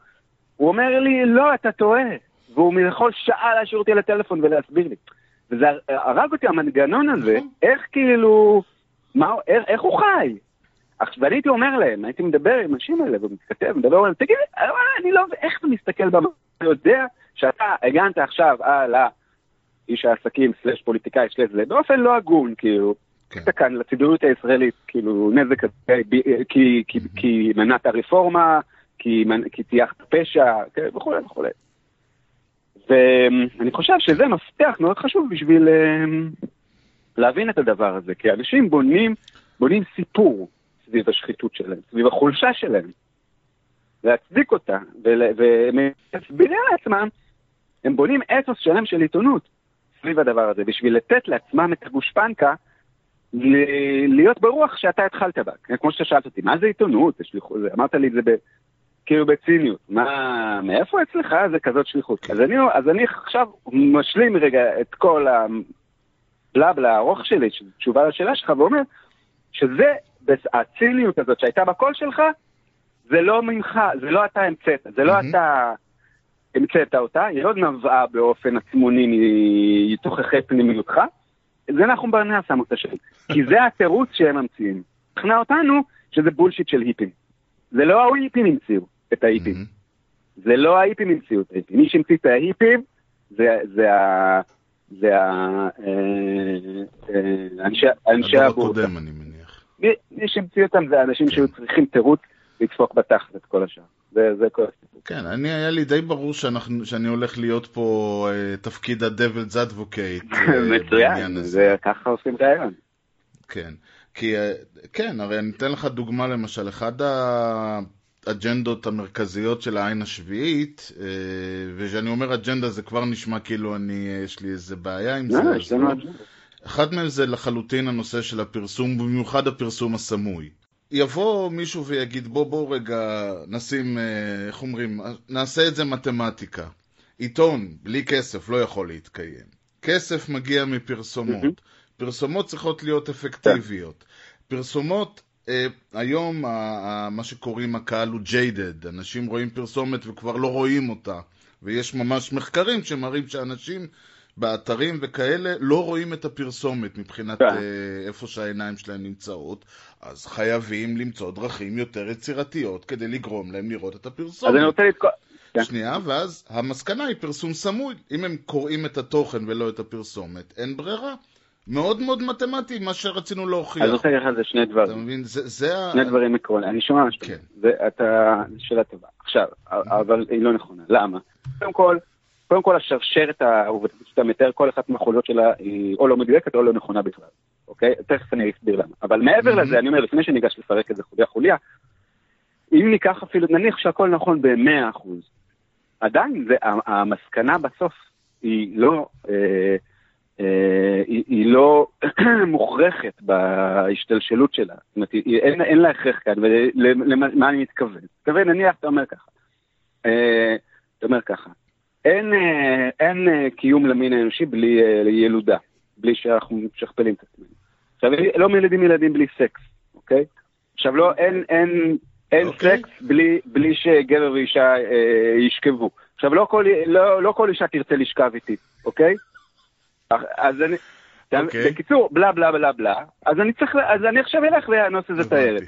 הוא אומר לי לא, אתה טועה. והוא יכול שעה להשאיר אותי על הטלפון ולהסביר לי. וזה הרג אותי המנגנון הזה, איך כאילו, מה, איך, איך הוא חי? עכשיו, ואני הייתי אומר להם, הייתי מדבר עם האנשים האלה ומתכתב, מדבר עליהם, תגיד, אה, אני לא, איך אתה מסתכל במה, אתה יודע שאתה הגנת עכשיו על האיש העסקים סלש פוליטיקאי סלש זה, באופן לא הגון, כאילו, כן. אתה כאן לציבוריות הישראלית, כאילו, נזק כזה, ב- כי, כי, כי מנעת רפורמה, כי טייחת פשע, כן, וכולי וכולי. ואני חושב שזה מפתח מאוד חשוב בשביל אמ, להבין את הדבר הזה, כי אנשים בונים, בונים סיפור סביב השחיתות שלהם, סביב החולשה שלהם, להצדיק אותה, ול- ומסבירים לעצמם, הם בונים אתוס שלם של עיתונות סביב הדבר הזה, בשביל לתת לעצמם את הגושפנקה להיות ברוח שאתה התחלת בה. כמו שאתה שאלת אותי, מה זה עיתונות? שליחות, אמרת לי את זה. כאילו בציניות. מה, מאיפה אצלך זה כזאת שליחות? אז אני, אז אני עכשיו משלים רגע את כל הבלבלה הארוך שלי, תשובה לשאלה שלך, ואומר שזה, הציניות הזאת שהייתה בקול שלך, זה לא ממך, זה לא אתה המצאת, זה לא. אתה המצאת אותה, היא לא נבעה באופן עצמוני מתוככי פנימיותך, זה נחום ברנע שם אותה שם. כי זה התירוץ שהם ממציאים. שכנע אותנו שזה בולשיט של היפים. זה לא ההיפים המציאו את ההיפים. מהמם. זה לא ההיפים המציאו את ההיפים. מי שהמציא את ההיפים זה, זה, ה- זה ה... אה, אה, אנשי, אנשי הבורסה. הקודם, אני מניח. מי, מי שהמציא אותם זה אנשים שהיו צריכים תירוץ לדפוק בתחת את כל השאר. זה, זה כל הסיפור. כן, אני, היה לי די ברור שאנחנו, שאני הולך להיות פה אה, תפקיד ה-Devil's Advocate. אה, (laughs) מצוין. זה ככה עושים רעיון. כן, כי, אה, כן, הרי אני אתן לך דוגמה למשל, אחד האג'נדות המרכזיות של העין השביעית, אה, וכשאני אומר אג'נדה זה כבר נשמע כאילו אני, יש לי איזה בעיה עם זה, לא, אז יש לנו. אג'נדה. אחד מהם זה לחלוטין הנושא של הפרסום, במיוחד הפרסום הסמוי. יבוא מישהו ויגיד, בוא בוא רגע נשים, אה, איך אומרים, נעשה את זה מתמטיקה. עיתון בלי כסף לא יכול להתקיים. כסף מגיע מפרסומות. פרסומות צריכות להיות אפקטיביות. פרסומות, אה, היום ה- ה- מה שקוראים הקהל הוא jaded, אנשים רואים פרסומת וכבר לא רואים אותה. ויש ממש מחקרים שמראים שאנשים באתרים וכאלה לא רואים את הפרסומת מבחינת כן. אה, איפה שהעיניים שלהם נמצאות, אז חייבים למצוא דרכים יותר יצירתיות כדי לגרום להם לראות את הפרסומת. אז אני רוצה לתקוע... כן. שנייה, ואז המסקנה היא פרסום סמוי. אם הם קוראים את התוכן ולא את הפרסומת, אין ברירה. מאוד מאוד מתמטי, מה שרצינו להוכיח. אז אני רוצה להגיד לך על זה שני אתה דברים. מבין? זה, זה ה... שני דברים עקרוניים. אני שומע מה שאתה כן. זה- אתה- זו שאלה טובה. עכשיו, אבל היא לא נכונה. למה? קודם כל, קודם כל השרשרת העובדתית שאתה מתאר, כל אחת מהחוליות שלה היא או לא מדויקת או לא נכונה בכלל. אוקיי? תכף אני אסביר למה. אבל מעבר. לזה, אני אומר, לפני שניגש לפרק את זה חוליה חוליה, אם ניקח אפילו, נניח שהכל נכון במאה אחוז, עדיין זה, ה- המסקנה בסוף היא לא, אה, היא, היא לא (clears throat) מוכרחת בהשתלשלות שלה. זאת אומרת, היא, אין, אין לה הכרח כאן, ולמה אני מתכוון? מתכוון, נניח, אתה אומר ככה. אה, אתה אומר ככה, אין, אה, אין אה, קיום למין האנושי בלי אה, ילודה, בלי שאנחנו משכפלים את עצמנו. עכשיו, לא מילדים ילדים בלי סקס, אוקיי? עכשיו, לא, אין, אין, אין אוקיי. סקס בלי, בלי שגבר ואישה אה, ישכבו. עכשיו, לא כל, לא, לא כל אישה תרצה לשכב איתי, אוקיי? אז אני... אוקיי. בקיצור, בלה בלה בלה בלה, אז אני צריך, אז אני עכשיו אלך ואנוס איזה. תיירת.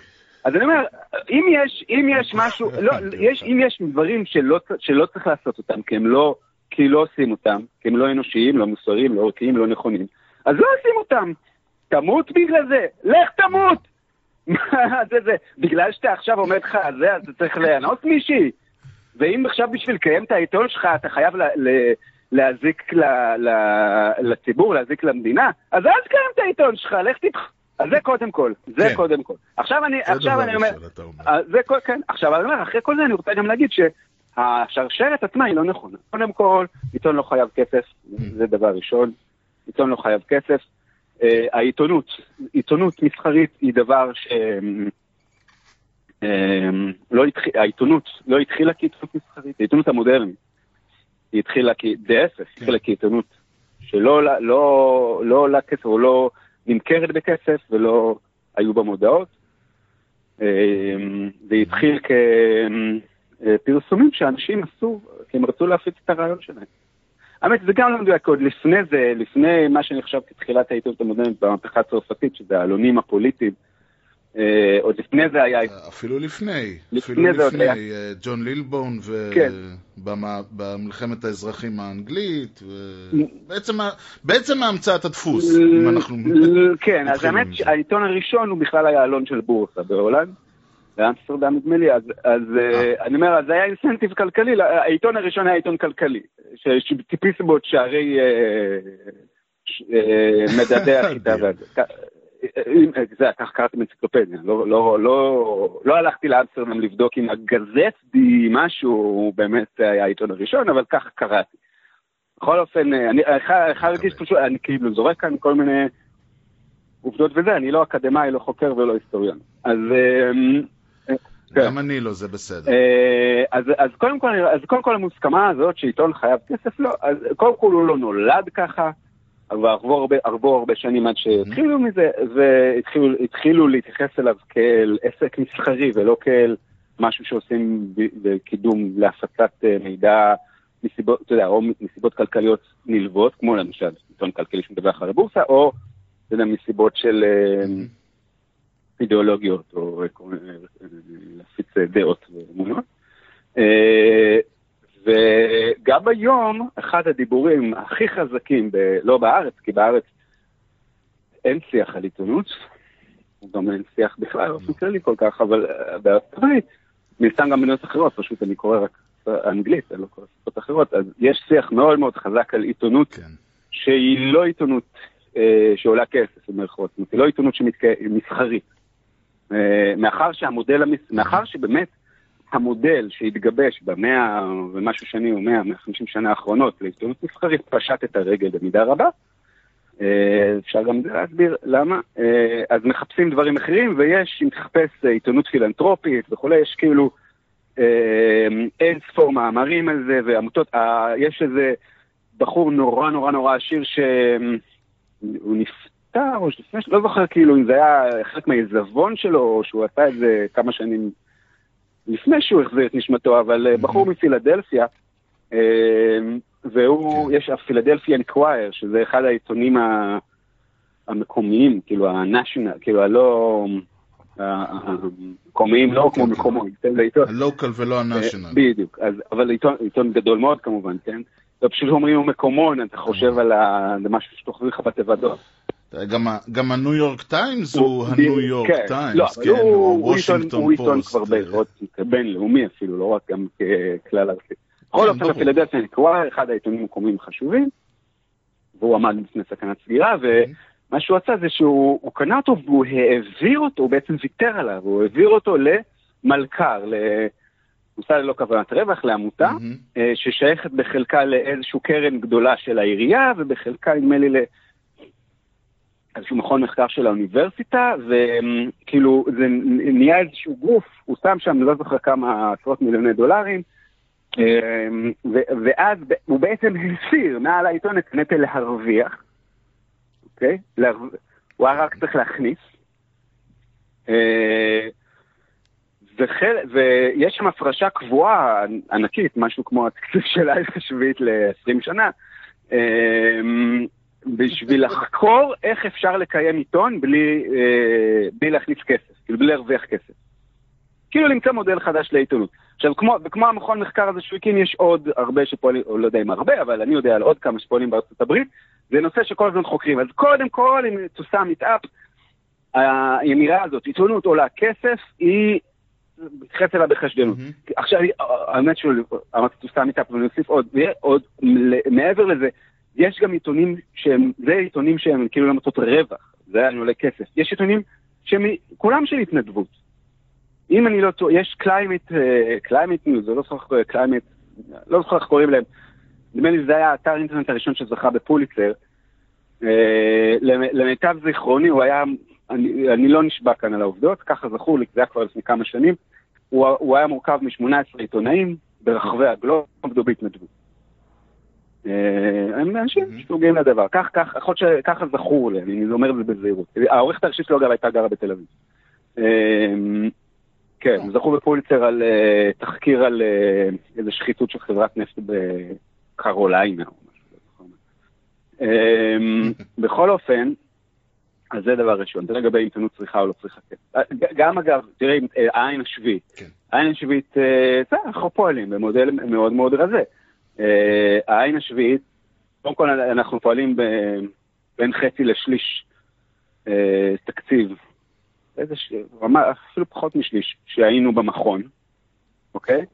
אז אני אומר, אם יש, אם יש משהו, לא, יש, אם יש דברים שלא, שלא צריך לעשות אותם, כי הם לא, כי לא עושים אותם, כי הם לא אנושיים, לא מוסריים, לא ערכיים, לא נכונים, אז לא עושים אותם. תמות בגלל זה, לך תמות! (laughs) מה זה זה? בגלל שאתה עכשיו עומד לך על זה, אז אתה צריך לאנוס מישהי? ואם עכשיו בשביל לקיים את העיתון שלך אתה חייב ל- ל- להזיק ל- ל- לציבור, להזיק למדינה, אז אל תקיים את העיתון שלך, לך תתח... אז זה קודם כל, זה כן. קודם כל. עכשיו אני, עכשיו אני אומר, ראשון, אומר. אה, זה כל, כן, עכשיו אני אומר, אחרי כל זה אני רוצה גם להגיד שהשרשרת עצמה היא לא נכונה. קודם כל, עיתון לא חייב כסף, זה דבר ראשון, עיתון לא חייב כסף. אה, העיתונות, עיתונות מסחרית היא דבר ש... אה, לא התחיל, העיתונות לא התחילה כעיתונות מסחרית, העיתונות המודרנית. היא התחילה כ... להפך, היא התחילה כעיתונות שלא עולה- לא, לא עולה כסף, או לא נמכרת בכסף, ולא היו בה מודעות. אה, זה התחיל כפרסומים שאנשים עשו, כי הם רצו להפיץ את הרעיון שלהם. האמת, זה גם לא מדויק, עוד לפני זה, לפני מה שנחשב כתחילת העיתונות המודרנית במהפכה הצרפתית, שזה העלונים הפוליטיים, אה, עוד לפני זה היה... אפילו לפני, לפני אפילו לפני, היה. אה, ג'ון לילבון כן. ובמה- במלחמת האזרחים האנגלית, ובעצם ה- בעצם המצאת הדפוס, אם אנחנו... כן, אז האמת. שהעיתון הראשון הוא בכלל היה אלון של בורסה בהולנד, באמסטרדם נדמה לי, אז אז, אה, אני אומר, אז זה היה אינסנטיב כלכלי, העיתון הראשון היה עיתון כלכלי, שטיפיס בו את שערי אה, אה, מדדי (laughs) החיטה. והזה. אה, אה, זה, כך קראתי באנציקלופדיה, לא- לא- לא לא הלכתי לאמסטרדם לבדוק אם הגזט די משהו הוא באמת היה העיתון הראשון, אבל ככה קראתי. בכל אופן, אה, אני אחד הרגיש פשוט, אני כאילו זורק כאן כל מיני עובדות וזה, אני לא אקדמאי, לא חוקר ולא היסטוריון. אז, אה, כן. גם אני לא, זה בסדר. אה, אז, אז, קודם כל, אז קודם כל המוסכמה הזאת שעיתון חייב כסף, לא, אז קודם כל הוא לא נולד ככה, אבל עברו הרבה, עברו הרבה שנים עד שהתחילו מזה, והתחילו התחילו להתייחס אליו כאל עסק מסחרי ולא כאל משהו שעושים בקידום להפצת אה, מידע מסיבות, אתה יודע, או מסיבות כלכליות נלוות, כמו למשל עיתון כלכלי שמדווח על הבורסה, או אתה יודע, מסיבות של אה, אידיאולוגיות, או אה, להפיץ דעות ואמונות. וגם היום, אחד הדיבורים הכי חזקים, ב, לא בארץ, כי בארץ אין שיח על עיתונות, גם אין שיח בכלל באופן כללי כל כך, אבל אה, בארצות הברית, מן הסתם גם במדינות אחרות, פשוט אני קורא רק אנגלית, אני לא קורא שפות אחרות, אז יש שיח מאוד מאוד חזק על עיתונות כן. שהיא לא עיתונות אה, שעולה כסף, במירכאות, זאת אומרת, היא לא עיתונות שמסחרית. אה, מאחר שהמודל, המס... מאחר שבאמת המודל שהתגבש במאה ומשהו שנים או מאה, מאה חמישים שנה האחרונות לעיתונות מסחרית פשט את הרגל במידה רבה, אה, אפשר גם להסביר למה. אה, אז מחפשים דברים אחרים, ויש, אם תחפש אה, עיתונות פילנטרופית וכולי, יש כאילו אין ספור מאמרים על זה, ועמותות, יש איזה בחור נורא נורא נורא עשיר שהוא נפטר, או שלפני, לא זוכר כאילו אם זה היה חלק מהעיזבון שלו, או שהוא עשה את זה כמה שנים לפני שהוא החזיר את נשמתו, אבל אה, בחור מפילדלפיה, אה, והוא, יש הפילדלפיה אנקווייר, שזה אחד העיתונים המקומיים, כאילו ה-national, כאילו הלא... המקומיים, לא כמו מקומות, כן, הלוקל ולא הנשיונל. אה, בדיוק, אבל עיתון, גדול מאוד כמובן, כן? לא פשוט אומרים הוא מקומון, אתה חושב על משהו שתוכלי לך בתיבדות. גם גם הניו יורק טיימס הוא הניו יורק כן, לא, טיימס, אבל כן, הוא- וושינגטון הוא עיתון פוסט. כבר בעוד בינלאומי אפילו, לא רק גם ככלל ארצי. בכל אופן. הפילדלפיה נקרא אחד העיתונים המקומיים החשובים, והוא עמד בפני סכנת סגירה, ומה שהוא עשה זה שהוא הוא קנה אותו והוא העביר אותו, הוא בעצם ויתר עליו, הוא העביר אותו למלכ"ר, למוסד ללא כוונת רווח, לעמותה. אה, ששייכת בחלקה לאיזושהי קרן גדולה של העירייה, ובחלקה נדמה לי לאיזשהו מכון מחקר של האוניברסיטה, וכאילו זה נהיה איזשהו גוף, הוא שם שם, לא זוכר כמה עשרות מיליוני דולרים, ו- ואז הוא בעצם הסיר מעל העיתון את הנטל להרוויח, אוקיי? הוא היה רק צריך להכניס. אה, וחל... ויש שם הפרשה קבועה ענקית, משהו כמו התקציב של העיר השביעית ל-20 שנה, אמ, בשביל לחקור איך אפשר לקיים עיתון בלי, אה, בלי להכניס כסף, כאילו בלי להרוויח כסף. כאילו למצוא מודל חדש לעיתונות. עכשיו, כמו, וכמו המכון מחקר הזה שהוא הקים, יש עוד הרבה שפועלים, או לא יודע אם הרבה, אבל אני יודע על עוד כמה שפועלים בארצות הברית, זה נושא שכל הזמן חוקרים. אז קודם כל, אם it up, האמירה הזאת, עיתונות עולה כסף, היא מתייחסת אליו בחשדנות. מהמם. עכשיו, האמת שאמרתי סתם איתה, אבל אני אוסיף עוד, עוד מעבר לזה, יש גם עיתונים שהם, זה עיתונים שהם כאילו למטרות רווח, זה היה עולה כסף. יש עיתונים שהם כולם של התנדבות. אם אני לא טועה, יש climate, climate news, לא זוכר climate, לא זוכר איך קוראים להם. נדמה לי שזה היה האתר האינטרנט הראשון שזכה בפוליצר. אה, למיטב זיכרוני, הוא היה, אני, אני לא נשבע כאן על העובדות, ככה זכור לי, זה היה כבר לפני כמה שנים. הוא, הוא היה מורכב מ-18 עיתונאים ברחבי ה globe, עבדו בהתנדבות. אה, הם אנשים שנוגעים לדבר, כך, כך, יכול להיות שככה זכור לי, אני אומר את זה בזהירות. העורכת הראשית שלו אגב הייתה גרה בתל אביב. אה, כן, הם זכו בפוליצר על אה, תחקיר על אה, איזה שחיתות של חברת נפט בקרוליינה או משהו. אה, בכל אופן, אז זה דבר ראשון, זה לגבי עיתונות צריכה או לא צריכה. אה, ג- גם אגב, תראה, אה, העין השביעית. כן. העין השביעית, אה, זה, אנחנו פועלים במודל מאוד מאוד רזה. אה, העין השביעית, קודם כל אנחנו פועלים ב- בין חצי לשליש אה, תקציב, איזה ש... רמה, אפילו פחות משליש, שהיינו במכון, אוקיי?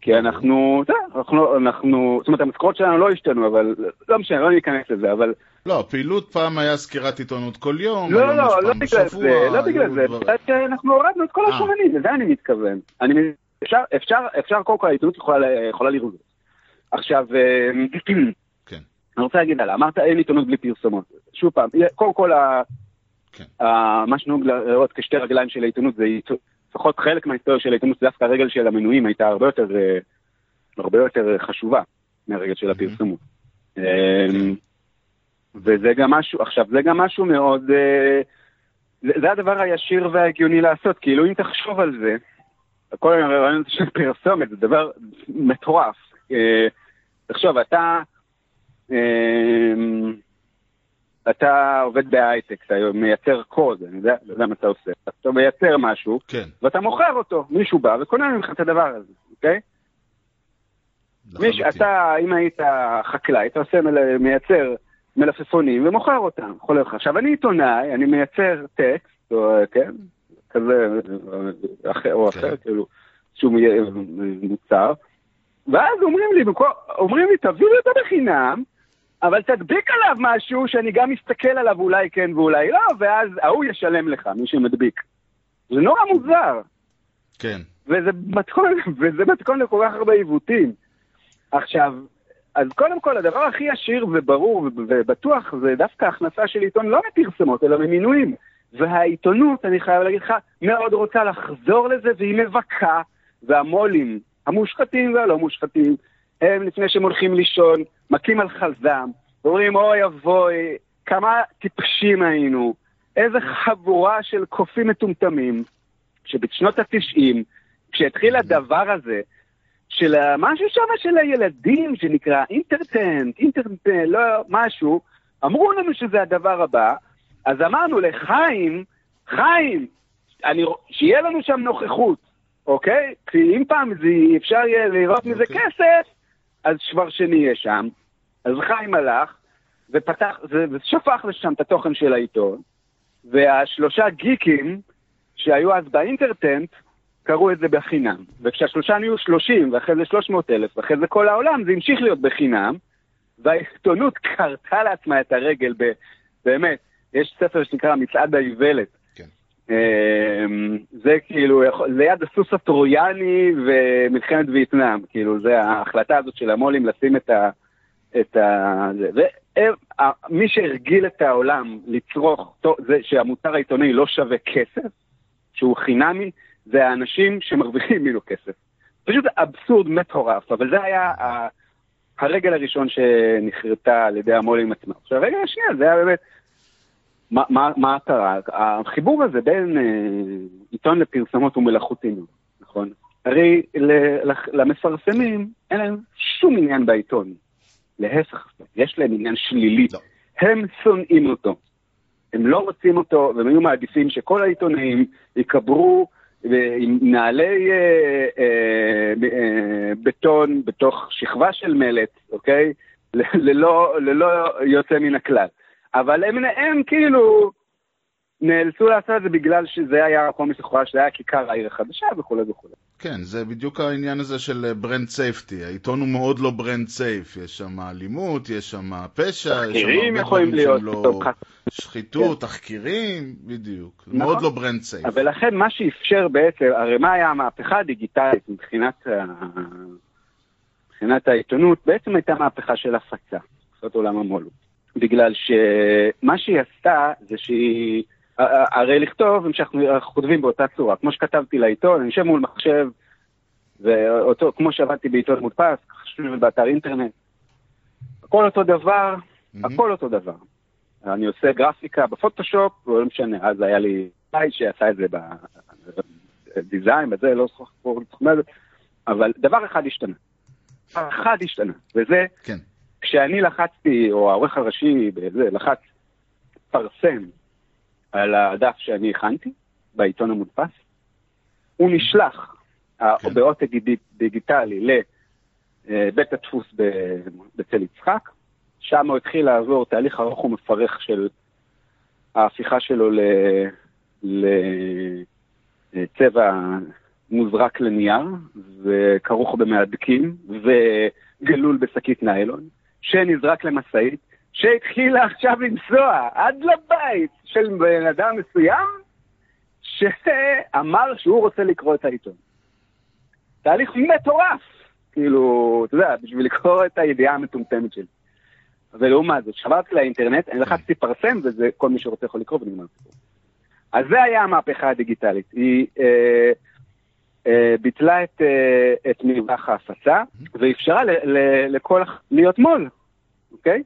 כי אנחנו, זה, אנחנו, אנחנו, זאת אומרת, המשכורות שלנו לא השתנו, אבל לא משנה, לא ניכנס לזה, אבל לא, הפעילות פעם היה סקירת עיתונות כל יום, לא, לא, לא בגלל זה, לא בגלל זה, דברים- בגלל שאנחנו הורדנו את כל אה. השומנים, לזה אני מתכוון. אני, אפשר, אפשר, אפשר, קודם כל העיתונות יכולה, יכולה לראות. עכשיו, אה, (clears throat) כן. אני רוצה להגיד הלאה, אמרת אין עיתונות בלי פרסומות. שוב פעם, קודם כל, כן. מה שנהוג לראות כשתי רגליים של העיתונות זה לפחות חלק מההיסטוריה של העיתונות, דווקא הרגל של המנויים הייתה הרבה יותר, אה, הרבה יותר חשובה מהרגל של הפרסומות. אה, וזה גם משהו, עכשיו זה גם משהו מאוד, אה, זה, הדבר הישיר וההגיוני לעשות, כאילו אם תחשוב על זה, כל הרעיון של פרסומת זה דבר מטורף. תחשוב, אתה, אה, אתה עובד בהייטק, אתה מייצר קוד, אני יודע, לא יודע מה אתה עושה, אתה מייצר משהו, כן, ואתה מוכר אותו, מישהו בא וקונה ממך את הדבר הזה, אוקיי? מיש. אתה, אם היית חקלאי, אתה עושה, מייצר מלפפונים ומוכר אותם, להיות לך. עכשיו, אני עיתונאי, אני מייצר טקסט, או, כן, כזה, אה, אחר, או כן. אחר, כאילו, שהוא מוצר, ואז אומרים לי, בכל- אומרים לי, תביא לי אותו בחינם, אבל תדביק עליו משהו שאני גם מסתכל עליו אולי כן ואולי לא, ואז ההוא ישלם לך, מי שמדביק. זה נורא מוזר. כן, וזה מתכון, (laughs) וזה מתכון לכל כך הרבה עיוותים. עכשיו, אז קודם כל, הדבר הכי עשיר וברור ובטוח זה דווקא הכנסה של עיתון לא מפרסמות, אלא ממינויים. והעיתונות, אני חייב להגיד לך, מאוד רוצה לחזור לזה, והיא מבכה, והמו"לים, המושחתים והלא מושחתים, הם לפני שהם הולכים לישון, מכים על חזם, ואומרים אוי אבוי, כמה טיפשים היינו, איזה חבורה של קופים מטומטמים, שבשנות התשעים, כשהתחיל הדבר הזה, של משהו שם של הילדים שנקרא אינטרטנט, אינטרטנט, לא, משהו, אמרו לנו שזה הדבר הבא, אז אמרנו לחיים, חיים, אני, שיהיה לנו שם נוכחות, אוקיי? כי אם פעם זה, אפשר יהיה לראות מזה אוקיי. כסף, אז כבר שנהיה שם. אז חיים הלך, ופתח, ושפך לשם את התוכן של העיתון, והשלושה גיקים שהיו אז באינטרטנט, קראו את זה בחינם. וכשהשלושה נהיו 30, ואחרי זה 300 אלף, ואחרי זה כל העולם, זה המשיך להיות בחינם, והעיתונות (laughs) קרתה לעצמה את הרגל, ב, באמת, יש ספר שנקרא מצעד האיוולת. אמ, זה כאילו, ליד הסוס הטרויאני ומלחמת וייטנאם, כאילו, זה ההחלטה הזאת של המו"לים לשים את ה... את ה... זה. והם- ה- מי שהרגיל את העולם לצרוך, זה שהמוצר העיתונאי לא שווה כסף, שהוא חינמי, זה האנשים שמרוויחים (laughs) ממנו כסף. פשוט אבסורד מטורף, אבל זה היה הרגל הראשון שנחרטה על ידי המו"לים עצמם. עכשיו, הרגל השנייה, זה היה באמת, מה, קרה? החיבור הזה בין אה, עיתון לפרסומות הוא מלאכותי מאוד, נכון? הרי ל- למפרסמים אין להם שום עניין בעיתון. להפך, יש להם עניין שלילי. לא. הם שונאים אותו. הם לא רוצים אותו, והם היו מעדיפים שכל העיתונאים יקברו אה, עם נעלי אה, אה, אה, בטון בתוך שכבה של מלט, אוקיי? ללא, ללא יוצא מן הכלל. אבל הם, הם כאילו נאלצו לעשות את זה בגלל שזה היה המקום לכאורה, שזה היה כיכר העיר החדשה וכולי וכולי. כן, זה בדיוק העניין הזה של brand safety. העיתון הוא מאוד לא brand safe. יש שם אלימות, יש שם פשע, יש שם הרבה דברים שהם לא... שחיתות, תחקירים, בדיוק. נכון. מאוד לא ברנד סייף. ולכן מה שאפשר בעצם, הרי מה היה המהפכה הדיגיטלית מבחינת. מבחינת העיתונות, בעצם הייתה מהפכה של הפצה, זאת עולם המו"לות. בגלל שמה שהיא עשתה זה שהיא, הרי לכתוב, אנחנו כותבים באותה צורה, כמו שכתבתי לעיתון, אני יושב מול מחשב, ואותו, כמו שעבדתי בעיתון מודפס, באתר אינטרנט, הכל אותו דבר, מהמם. הכל אותו דבר. אני עושה גרפיקה בפוטושופ, לא משנה, אז היה לי חי שעשה את זה בדיזיין, בזה, לא זוכר זה, אבל דבר אחד השתנה. אחד השתנה, וזה כן. כשאני לחצתי, או העורך הראשי בזה, לחץ פרסם על הדף שאני הכנתי בעיתון המודפס, הוא נשלח אה, כן. בעותק דיג- דיגיטלי לבית הדפוס ב- בצל יצחק, שם הוא התחיל לעבור תהליך ארוך ומפרך של ההפיכה שלו לצבע מוזרק לנייר, וכרוך במהדקים, וגלול בשקית ניילון, שנזרק למשאית, שהתחילה עכשיו לנסוע עד לבית של בן אדם מסוים, שאמר שהוא רוצה לקרוא את העיתון. תהליך מטורף, כאילו, אתה יודע, בשביל לקרוא את הידיעה המטומטמת שלי. ולעומת זאת, שברתי לאינטרנט, אני לחצתי פרסם, וזה כל מי שרוצה יכול לקרוא ונגמר הסיפור. אז זה היה המהפכה הדיגיטלית. היא אה, אה, ביטלה את, אה, את מרווח ההפצה, ואפשרה ל, ל, לכל, להיות מו"ל, אוקיי?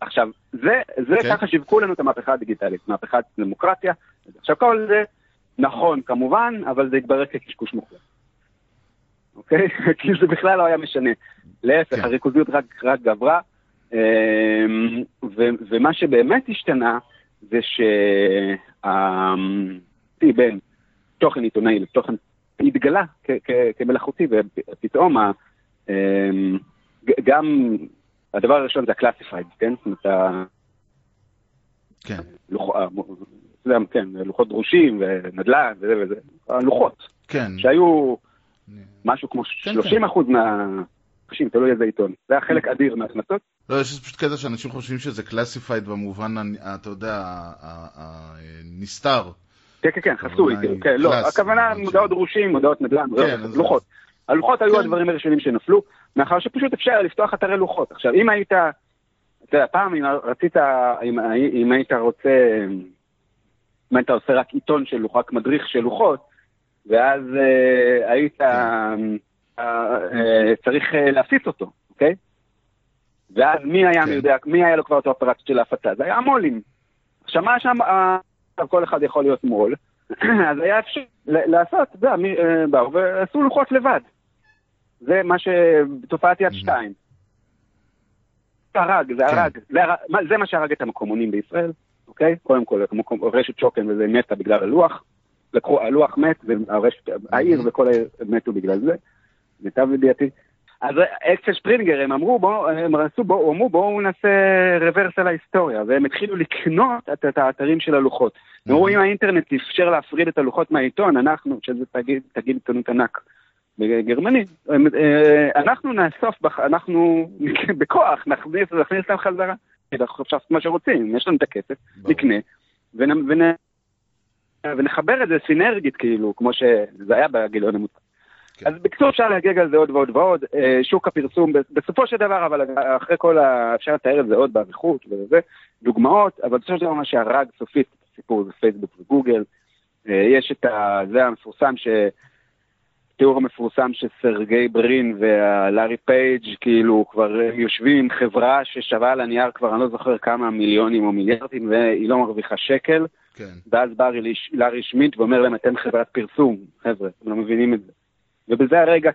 עכשיו, זה, זה כן. ככה שיווקו לנו את המהפכה הדיגיטלית, מהפכת דמוקרטיה. עכשיו, כל זה נכון, כמובן, אבל זה התברר כקשקוש מוחלט. אוקיי? (laughs) כי זה בכלל לא היה משנה. להפך, כן. הריכוזיות רק, רק גברה, אמ, ו, ומה שבאמת השתנה זה שהפי בין תוכן עיתונאי לתוכן התגלה כ- כ- כמלאכותי, ופתאום ה- אמ, גם הדבר הראשון זה ה-classified, כן? זאת אומרת, כן. לוח- כן, לוחות דרושים ונדל"ן וזה וזה, הלוחות, כן. שהיו משהו כמו כן. 30 אחוז מהאנשים, תלוי איזה עיתון. זה היה חלק אדיר מההכנסות. לא, יש פשוט קטע שאנשים חושבים שזה classified במובן, אתה יודע, הנסתר. כן, כן, כן, חסוי, היא כן, לא, הכוונה מודעות דרושים, מודעות נדל"ן, כן, כן, לוחות. הלוחות היו כן. הדברים הראשונים שנפלו, מאחר שפשוט אפשר לפתוח אתרי לוחות. עכשיו, אם היית, אתה יודע, פעם אם רצית, אם, היית רוצה, אם היית עושה רק עיתון של לוחות, רק מדריך של לוחות, ואז אה, היית אה, אה, צריך להפיץ אותו, אוקיי? ואז מי היה כן. מי יודע, מי היה לו כבר את האופרציה של ההפצה? זה היה המו"לים. עכשיו, מה שם, כל אחד יכול להיות מו"ל, (clears throat) אז היה אפשר לעשות, אתה יודע, אה, באו ועשו לוחות לבד. זה מה ש... תופעת יד שתיים. זה הרג, זה כן. הרג. זה מה- שהרג את המקומונים בישראל, אוקיי? קודם כל, רשת שוקן וזה מתה בגלל הלוח. לקחו, הלוח מת, והרשת, העיר וכל העיר מתו בגלל זה, למיטב ידיעתי. אז אקסל שפרינגר, הם אמרו, בואו, הם רצו, בואו, אמרו, בואו נעשה רוורס על ההיסטוריה, והם התחילו לקנות את, את האתרים של הלוחות. הם אמרו, אם האינטרנט אפשר להפריד את הלוחות מהעיתון, אנחנו, שזה תגיד, תגיד עיתונות ענק בגרמנית, אה, אנחנו נאסוף, אנחנו בכוח נכניס, נכניס להם חזרה. אנחנו אפשר לעשות מה שרוצים, יש לנו את הכסף. נקנה, ונ, ונ, ונחבר את זה סינרגית, כאילו, כמו שזה היה בגיליון המוצע. כן. אז בקיצור אפשר להגיג על זה עוד ועוד ועוד. אה, שוק הפרסום, בסופו של דבר, אבל אחרי כל ה... אפשר לתאר את זה עוד באריכות וזה, דוגמאות, אבל בסופו של דבר מה שהרג סופית את הסיפור זה פייסבוק וגוגל. אה, יש את ה... זה המפורסם ש... תיאור המפורסם שסרגי ברין ולארי פייג' כאילו כבר הם יושבים עם חברה ששווה על הנייר כבר אני לא זוכר כמה מיליונים או מיליארדים והיא לא מרוויחה שקל כן. ואז בא לארי שמיט ואומר להם אתם חברת פרסום, חבר'ה, אתם לא מבינים את זה. ובזה הרגע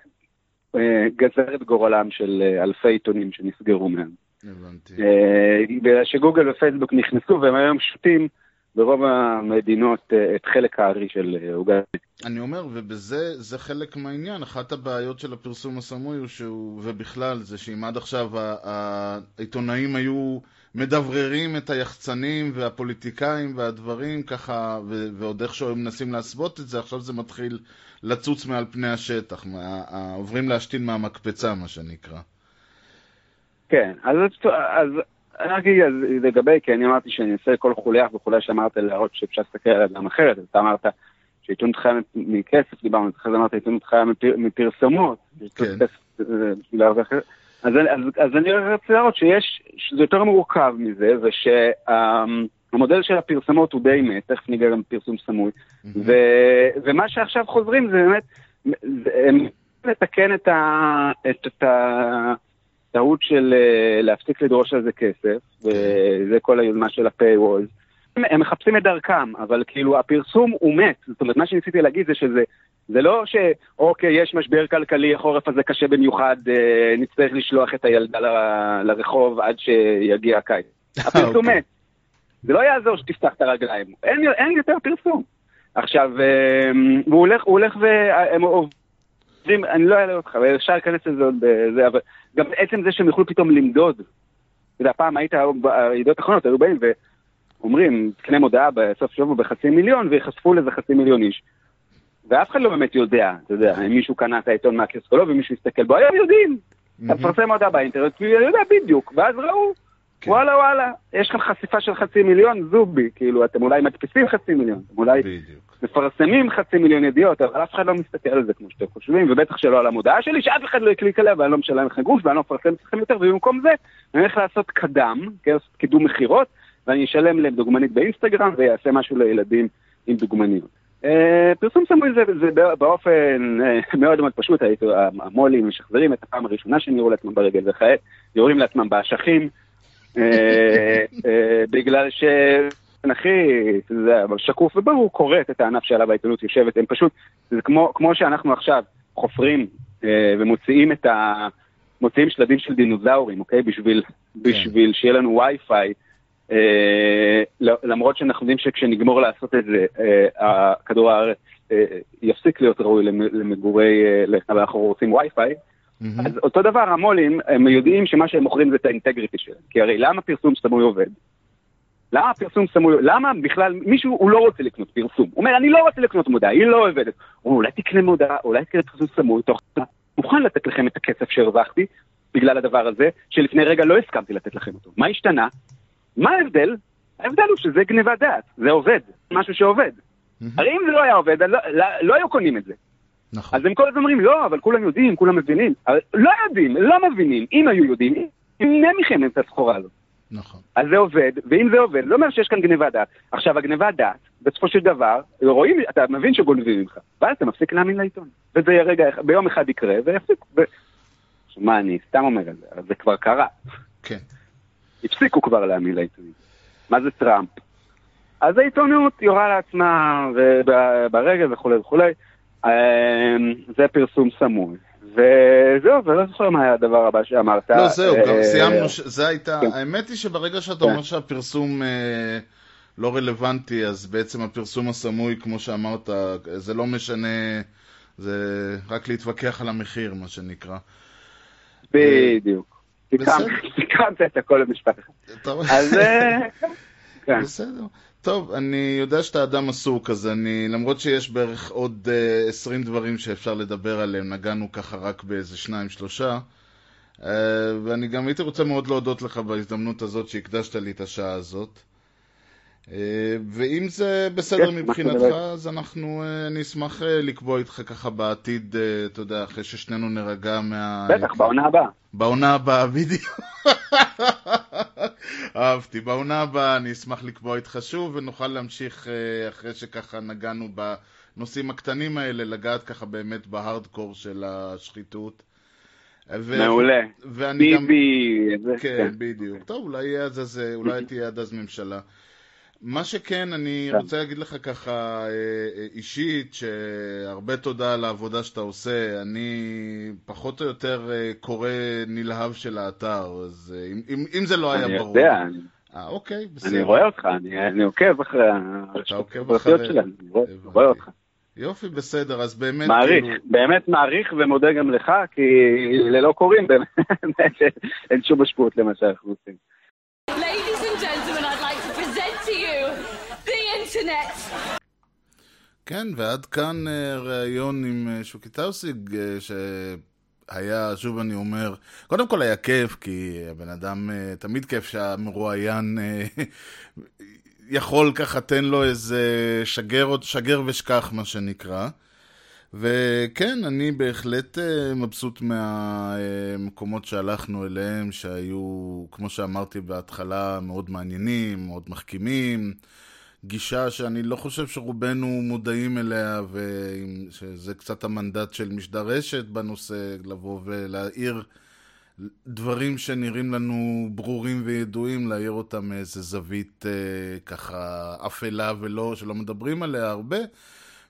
אה, גזר את גורלם של אה, אלפי עיתונים שנסגרו מהם. הבנתי. אה, בגלל שגוגל ופייסבוק נכנסו והם היום שותים ברוב המדינות את חלק הארי של עוגה. אני אומר, ובזה, זה חלק מהעניין, אחת הבעיות של הפרסום הסמוי הוא שהוא, ובכלל, זה שאם עד עכשיו העיתונאים היו מדבררים את היחצנים והפוליטיקאים והדברים ככה, ו- ועוד איכשהו הם מנסים להסוות את זה, עכשיו זה מתחיל לצוץ מעל פני השטח, מה, עוברים להשתין מהמקפצה, מה שנקרא. כן, אז, אז אני רק אגיד לגבי, כי אני אמרתי שאני אעשה כל חוליה וחוליה שאמרת להראות שאפשר להסתכל עליה גם אחרת, אז אתה אמרת שעיתונות חיה מכסף, דיברנו, אחרי זה אמרת עיתונות חיה מפר, מפרסומות, כן. אז, אז, אז אני רוצה להראות שיש, שזה יותר מורכב מזה, ושהמודל של הפרסומות הוא די מת, תכף ניגע גם בפרסום סמוי, ו, ומה שעכשיו חוזרים זה באמת, הם לתקן את, ה, את, את הטעות של אה, להפסיק לדרוש על זה כסף, וזה כל היוזמה של ה-Paywall. הם, הם מחפשים את דרכם, אבל כאילו הפרסום הוא מת, זאת אומרת מה שניסיתי להגיד זה שזה, זה לא שאוקיי, יש משבר כלכלי, החורף הזה קשה במיוחד, אה, נצטרך לשלוח את הילדה ל- לרחוב עד שיגיע הקיץ. הפרסום (laughs) אוקיי. מת. זה לא יעזור שתפתח את הרגליים, אין, אין יותר פרסום. עכשיו, אה, והוא הולך, הוא הולך והם עובדים, אני לא אעלה אותך, אפשר להיכנס לזה עוד בזה, אבל גם עצם זה שהם יוכלו פתאום למדוד. אתה יודע, פעם היית, בידיעות אחרונות היו באים ואומרים, תקנה מודעה בסוף שבוע בחצי מיליון, ויחשפו לזה חצי מיליון איש. ואף אחד לא באמת יודע, אתה יודע, אם מישהו קנה את העיתון מהקיוסקולוג ומישהו הסתכל בו, היום יודעים. אתה מפרסם מודעה באינטרנט, כי הוא יודע בדיוק, ואז ראו, כן. וואלה וואלה, יש כאן חשיפה של חצי מיליון, זובי, כאילו, אתם אולי מדפיסים חצי מיליון, אתם אולי בדיוק. מפרסמים חצי מיליון ידיעות, אבל אף אחד לא מסתכל על זה כמו שאתם חושבים, ובטח שלא על המודעה שלי, שאף אחד לא יקליק עליה ואני לא משלם לכם גרוש ואני לא מפרסם אתכם יותר, ובמקום זה אני הולך לעשות קדם, כן, קידום מכירות, ואני אשלם להם דוגמנית באינסטגרם ויעשה משהו לילדים עם דוגמניות. אה, פרסום סמוי זה, זה בא- באופן אה, מאוד מאוד פשוט, הייתי- המו"לים משחזרים את הפעם הראשונה שהם יראו לעצמם ברגל, וכעת יורים לעצמם באשכים, אה, (laughs) אה, בגלל ש... הכי, שקוף וברור, כורת את הענף שעליו העיתונות יושבת, הם פשוט, זה כמו, כמו שאנחנו עכשיו חופרים אה, ומוציאים את ה... מוציאים שלדים של דינוזאורים, אוקיי? בשביל, בשביל שיהיה לנו וי-פיי, אה, למרות שאנחנו יודעים שכשנגמור לעשות את זה, אה, כדור הארץ אה, יפסיק להיות ראוי למ- למגורי, אה, אנחנו רוצים וי-פיי, מהמם. אז אותו דבר המו"לים, הם יודעים שמה שהם מוכרים זה את האינטגריטי שלהם. כי הרי למה פרסום סמוי עובד? למה פרסום סמוי, למה בכלל מישהו, הוא לא רוצה לקנות פרסום. הוא אומר, אני לא רוצה לקנות מודעה, היא לא עובדת. הוא אומר, אולי תקנה מודעה, אולי תקנה פרסום סמוי, תוך... מוכן לתת לכם את הכסף שהרווחתי, בגלל הדבר הזה, שלפני רגע לא הסכמתי לתת לכם אותו. מה השתנה? מה ההבדל? ההבדל הוא שזה גניבת דעת, זה עובד, משהו שעובד. הרי אם זה לא היה עובד, לא, לא, לא היו קונים את זה. נכון. אז הם כל הזמן אומרים, לא, אבל כולם יודעים, כולם מבינים. אבל לא יודעים, לא מבינים. אם היו יודעים, ימנע מכם את הסחורה הזאת. נכון. אז זה עובד, ואם זה עובד, לא אומר שיש כאן גניבת דעת. עכשיו, הגניבת דעת, בסופו של דבר, רואים, אתה מבין שגונבים ממך, ואז אתה מפסיק להאמין לעיתון. וזה רגע, ביום אחד יקרה, ויפסיק. ו... מה, אני סתם אומר את זה, אבל זה כבר קרה. כן. הפסיקו כבר להאמין לעיתונים. מה זה טראמפ? אז העיתונות יורה לעצמה ברגע וכולי וכולי. אמ, זה פרסום סמוי. וזהו, ולא זוכר מה היה הדבר הבא שאמרת. לא, זהו, גם אה, סיימנו, ש- זה הייתה, כן. האמת היא שברגע שאתה כן. אומר שהפרסום אה, לא רלוונטי, אז בעצם הפרסום הסמוי, כמו שאמרת, זה לא משנה, זה רק להתווכח על המחיר, מה שנקרא. בדיוק. סיכמת את הכל במשפט אחד. אז אה, (laughs) כן. בסדר. טוב, אני יודע שאתה אדם עסוק, אז אני, למרות שיש בערך עוד uh, 20 דברים שאפשר לדבר עליהם, נגענו ככה רק באיזה שניים, שלושה. Uh, ואני גם הייתי רוצה מאוד להודות לך בהזדמנות הזאת שהקדשת לי את השעה הזאת. Uh, ואם זה בסדר כן, מבחינתך, אז אנחנו, אני אשמח uh, לקבוע איתך ככה בעתיד, אתה יודע, אחרי ששנינו נירגע מה... בטח, בעונה הבאה. בעונה הבאה, בדיוק. (laughs) אהבתי. בעונה הבאה אני אשמח לקבוע איתך שוב, ונוכל להמשיך אה, אחרי שככה נגענו בנושאים הקטנים האלה, לגעת ככה באמת בהארדקור של השחיתות. ו- מעולה. ואני גם... ביבי, זה- כן, בדיוק. טוב, אולי אז, אה, אולי תהיה עד אז ממשלה. מה שכן, אני כן. רוצה להגיד לך ככה אה, אה, אישית, שהרבה תודה על העבודה שאתה עושה. אני פחות או יותר אה, קורא נלהב של האתר, אז אם, אם, אם זה לא היה אני ברור. יודע, אני- אה, אוקיי, בסדר. אני רואה אותך, אני אני עוקב אחרי אחרי- שלהם, אני רואה-. רואה אותך. יופי, בסדר, אז באמת... מעריך, כאילו- באמת מעריך ומודה גם לך, כי ללא קוראים באמת אין שום משמעות למה שאנחנו עושים. Ladies and gentlemen, internet. כן, ועד כאן אה, ראיון עם אה, שוקי טאוסיג, אה, שהיה, שוב אני אומר, קודם כל היה כיף, כי הבן אדם, תמיד כיף שהמרואיין (laughs) יכול ככה, תן לו איזה שגר, שגר ושכח, מה שנקרא. וכן, אני בהחלט מבסוט מהמקומות שהלכנו אליהם, שהיו, כמו שאמרתי בהתחלה, מאוד מעניינים, מאוד מחכימים. גישה שאני לא חושב שרובנו מודעים אליה, ושזה קצת המנדט של משדר רשת בנושא, לבוא ולהעיר דברים שנראים לנו ברורים וידועים, להעיר אותם מאיזה זווית אה, ככה אפלה ולא, שלא מדברים עליה הרבה.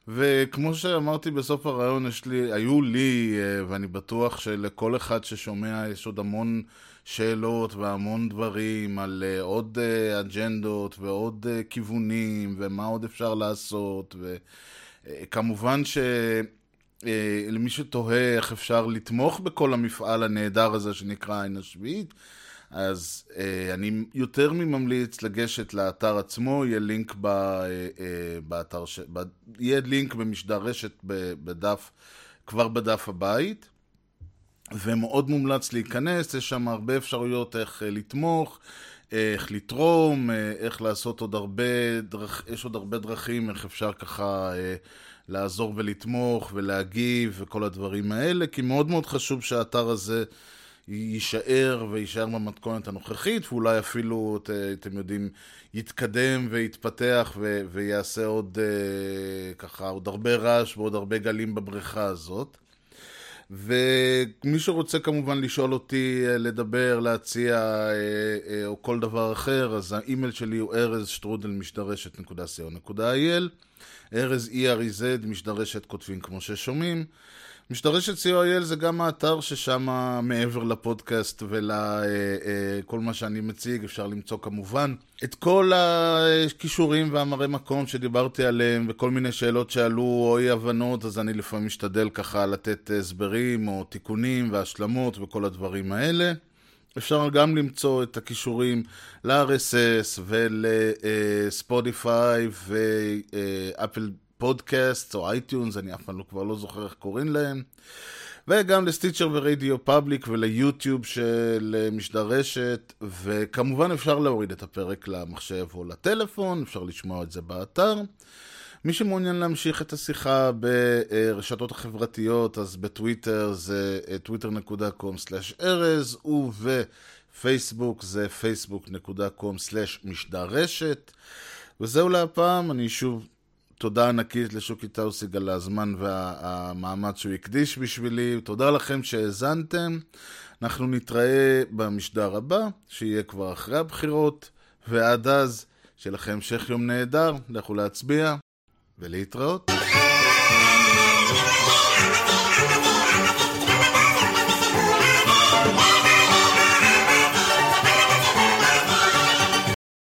וכמו שאמרתי בסוף הרעיון, יש לי, היו לי, אה, ואני בטוח שלכל אחד ששומע יש עוד המון שאלות והמון דברים על אה, עוד אה, אג'נדות ועוד אה, כיוונים ומה עוד אפשר לעשות וכמובן ש... אה, למי שתוהה איך אפשר לתמוך בכל המפעל הנהדר הזה שנקרא עין השביעית, אז אה, אני יותר מממליץ לגשת לאתר עצמו, יהיה לינק ב, אה, אה, באתר, ש... ב... יהיה לינק במשדר רשת בדף, כבר בדף הבית, ומאוד מומלץ להיכנס, יש שם הרבה אפשרויות איך אה, לתמוך, איך לתרום, אה, איך לעשות עוד הרבה, דרכ... יש עוד הרבה דרכים איך אפשר ככה אה, לעזור ולתמוך ולהגיב וכל הדברים האלה, כי מאוד מאוד חשוב שהאתר הזה יישאר ויישאר במתכונת הנוכחית, ואולי אפילו, ת- אתם יודעים, יתקדם ויתפתח ו- ויעשה עוד אה, ככה, עוד הרבה רעש ועוד הרבה גלים בבריכה הזאת. ומי שרוצה כמובן לשאול אותי, אה, לדבר, להציע אה, אה, או כל דבר אחר, אז האימייל שלי הוא ארז שטרודל משדרשת.co.il ארז E-R-E-Z, משדרשת כותבים כמו ששומעים. משדרשת co.il זה גם האתר ששם מעבר לפודקאסט ולכל מה שאני מציג אפשר למצוא כמובן את כל הקישורים והמראה מקום שדיברתי עליהם וכל מיני שאלות שעלו או אי הבנות אז אני לפעמים משתדל ככה לתת הסברים או תיקונים והשלמות וכל הדברים האלה. אפשר גם למצוא את הקישורים ל-RSS ולספוטיפיי ו Apple Podcast או iTunes, אני אף פעם לא, כבר לא זוכר איך קוראים להם. וגם ל Stitcher ו RadioPublic וליוטיוב של משדר רשת, וכמובן אפשר להוריד את הפרק למחשב או לטלפון, אפשר לשמוע את זה באתר. מי שמעוניין להמשיך את השיחה ברשתות החברתיות, אז בטוויטר זה twitter.com/ארז, ובפייסבוק זה facebook.com/משדרשת. וזהו להפעם, אני שוב, תודה ענקית לשוקי טאוסיג על הזמן והמאמץ שהוא הקדיש בשבילי. תודה לכם שהאזנתם. אנחנו נתראה במשדר הבא, שיהיה כבר אחרי הבחירות, ועד אז, שיהיה לכם המשך יום נהדר, לכו להצביע, ולהתראות.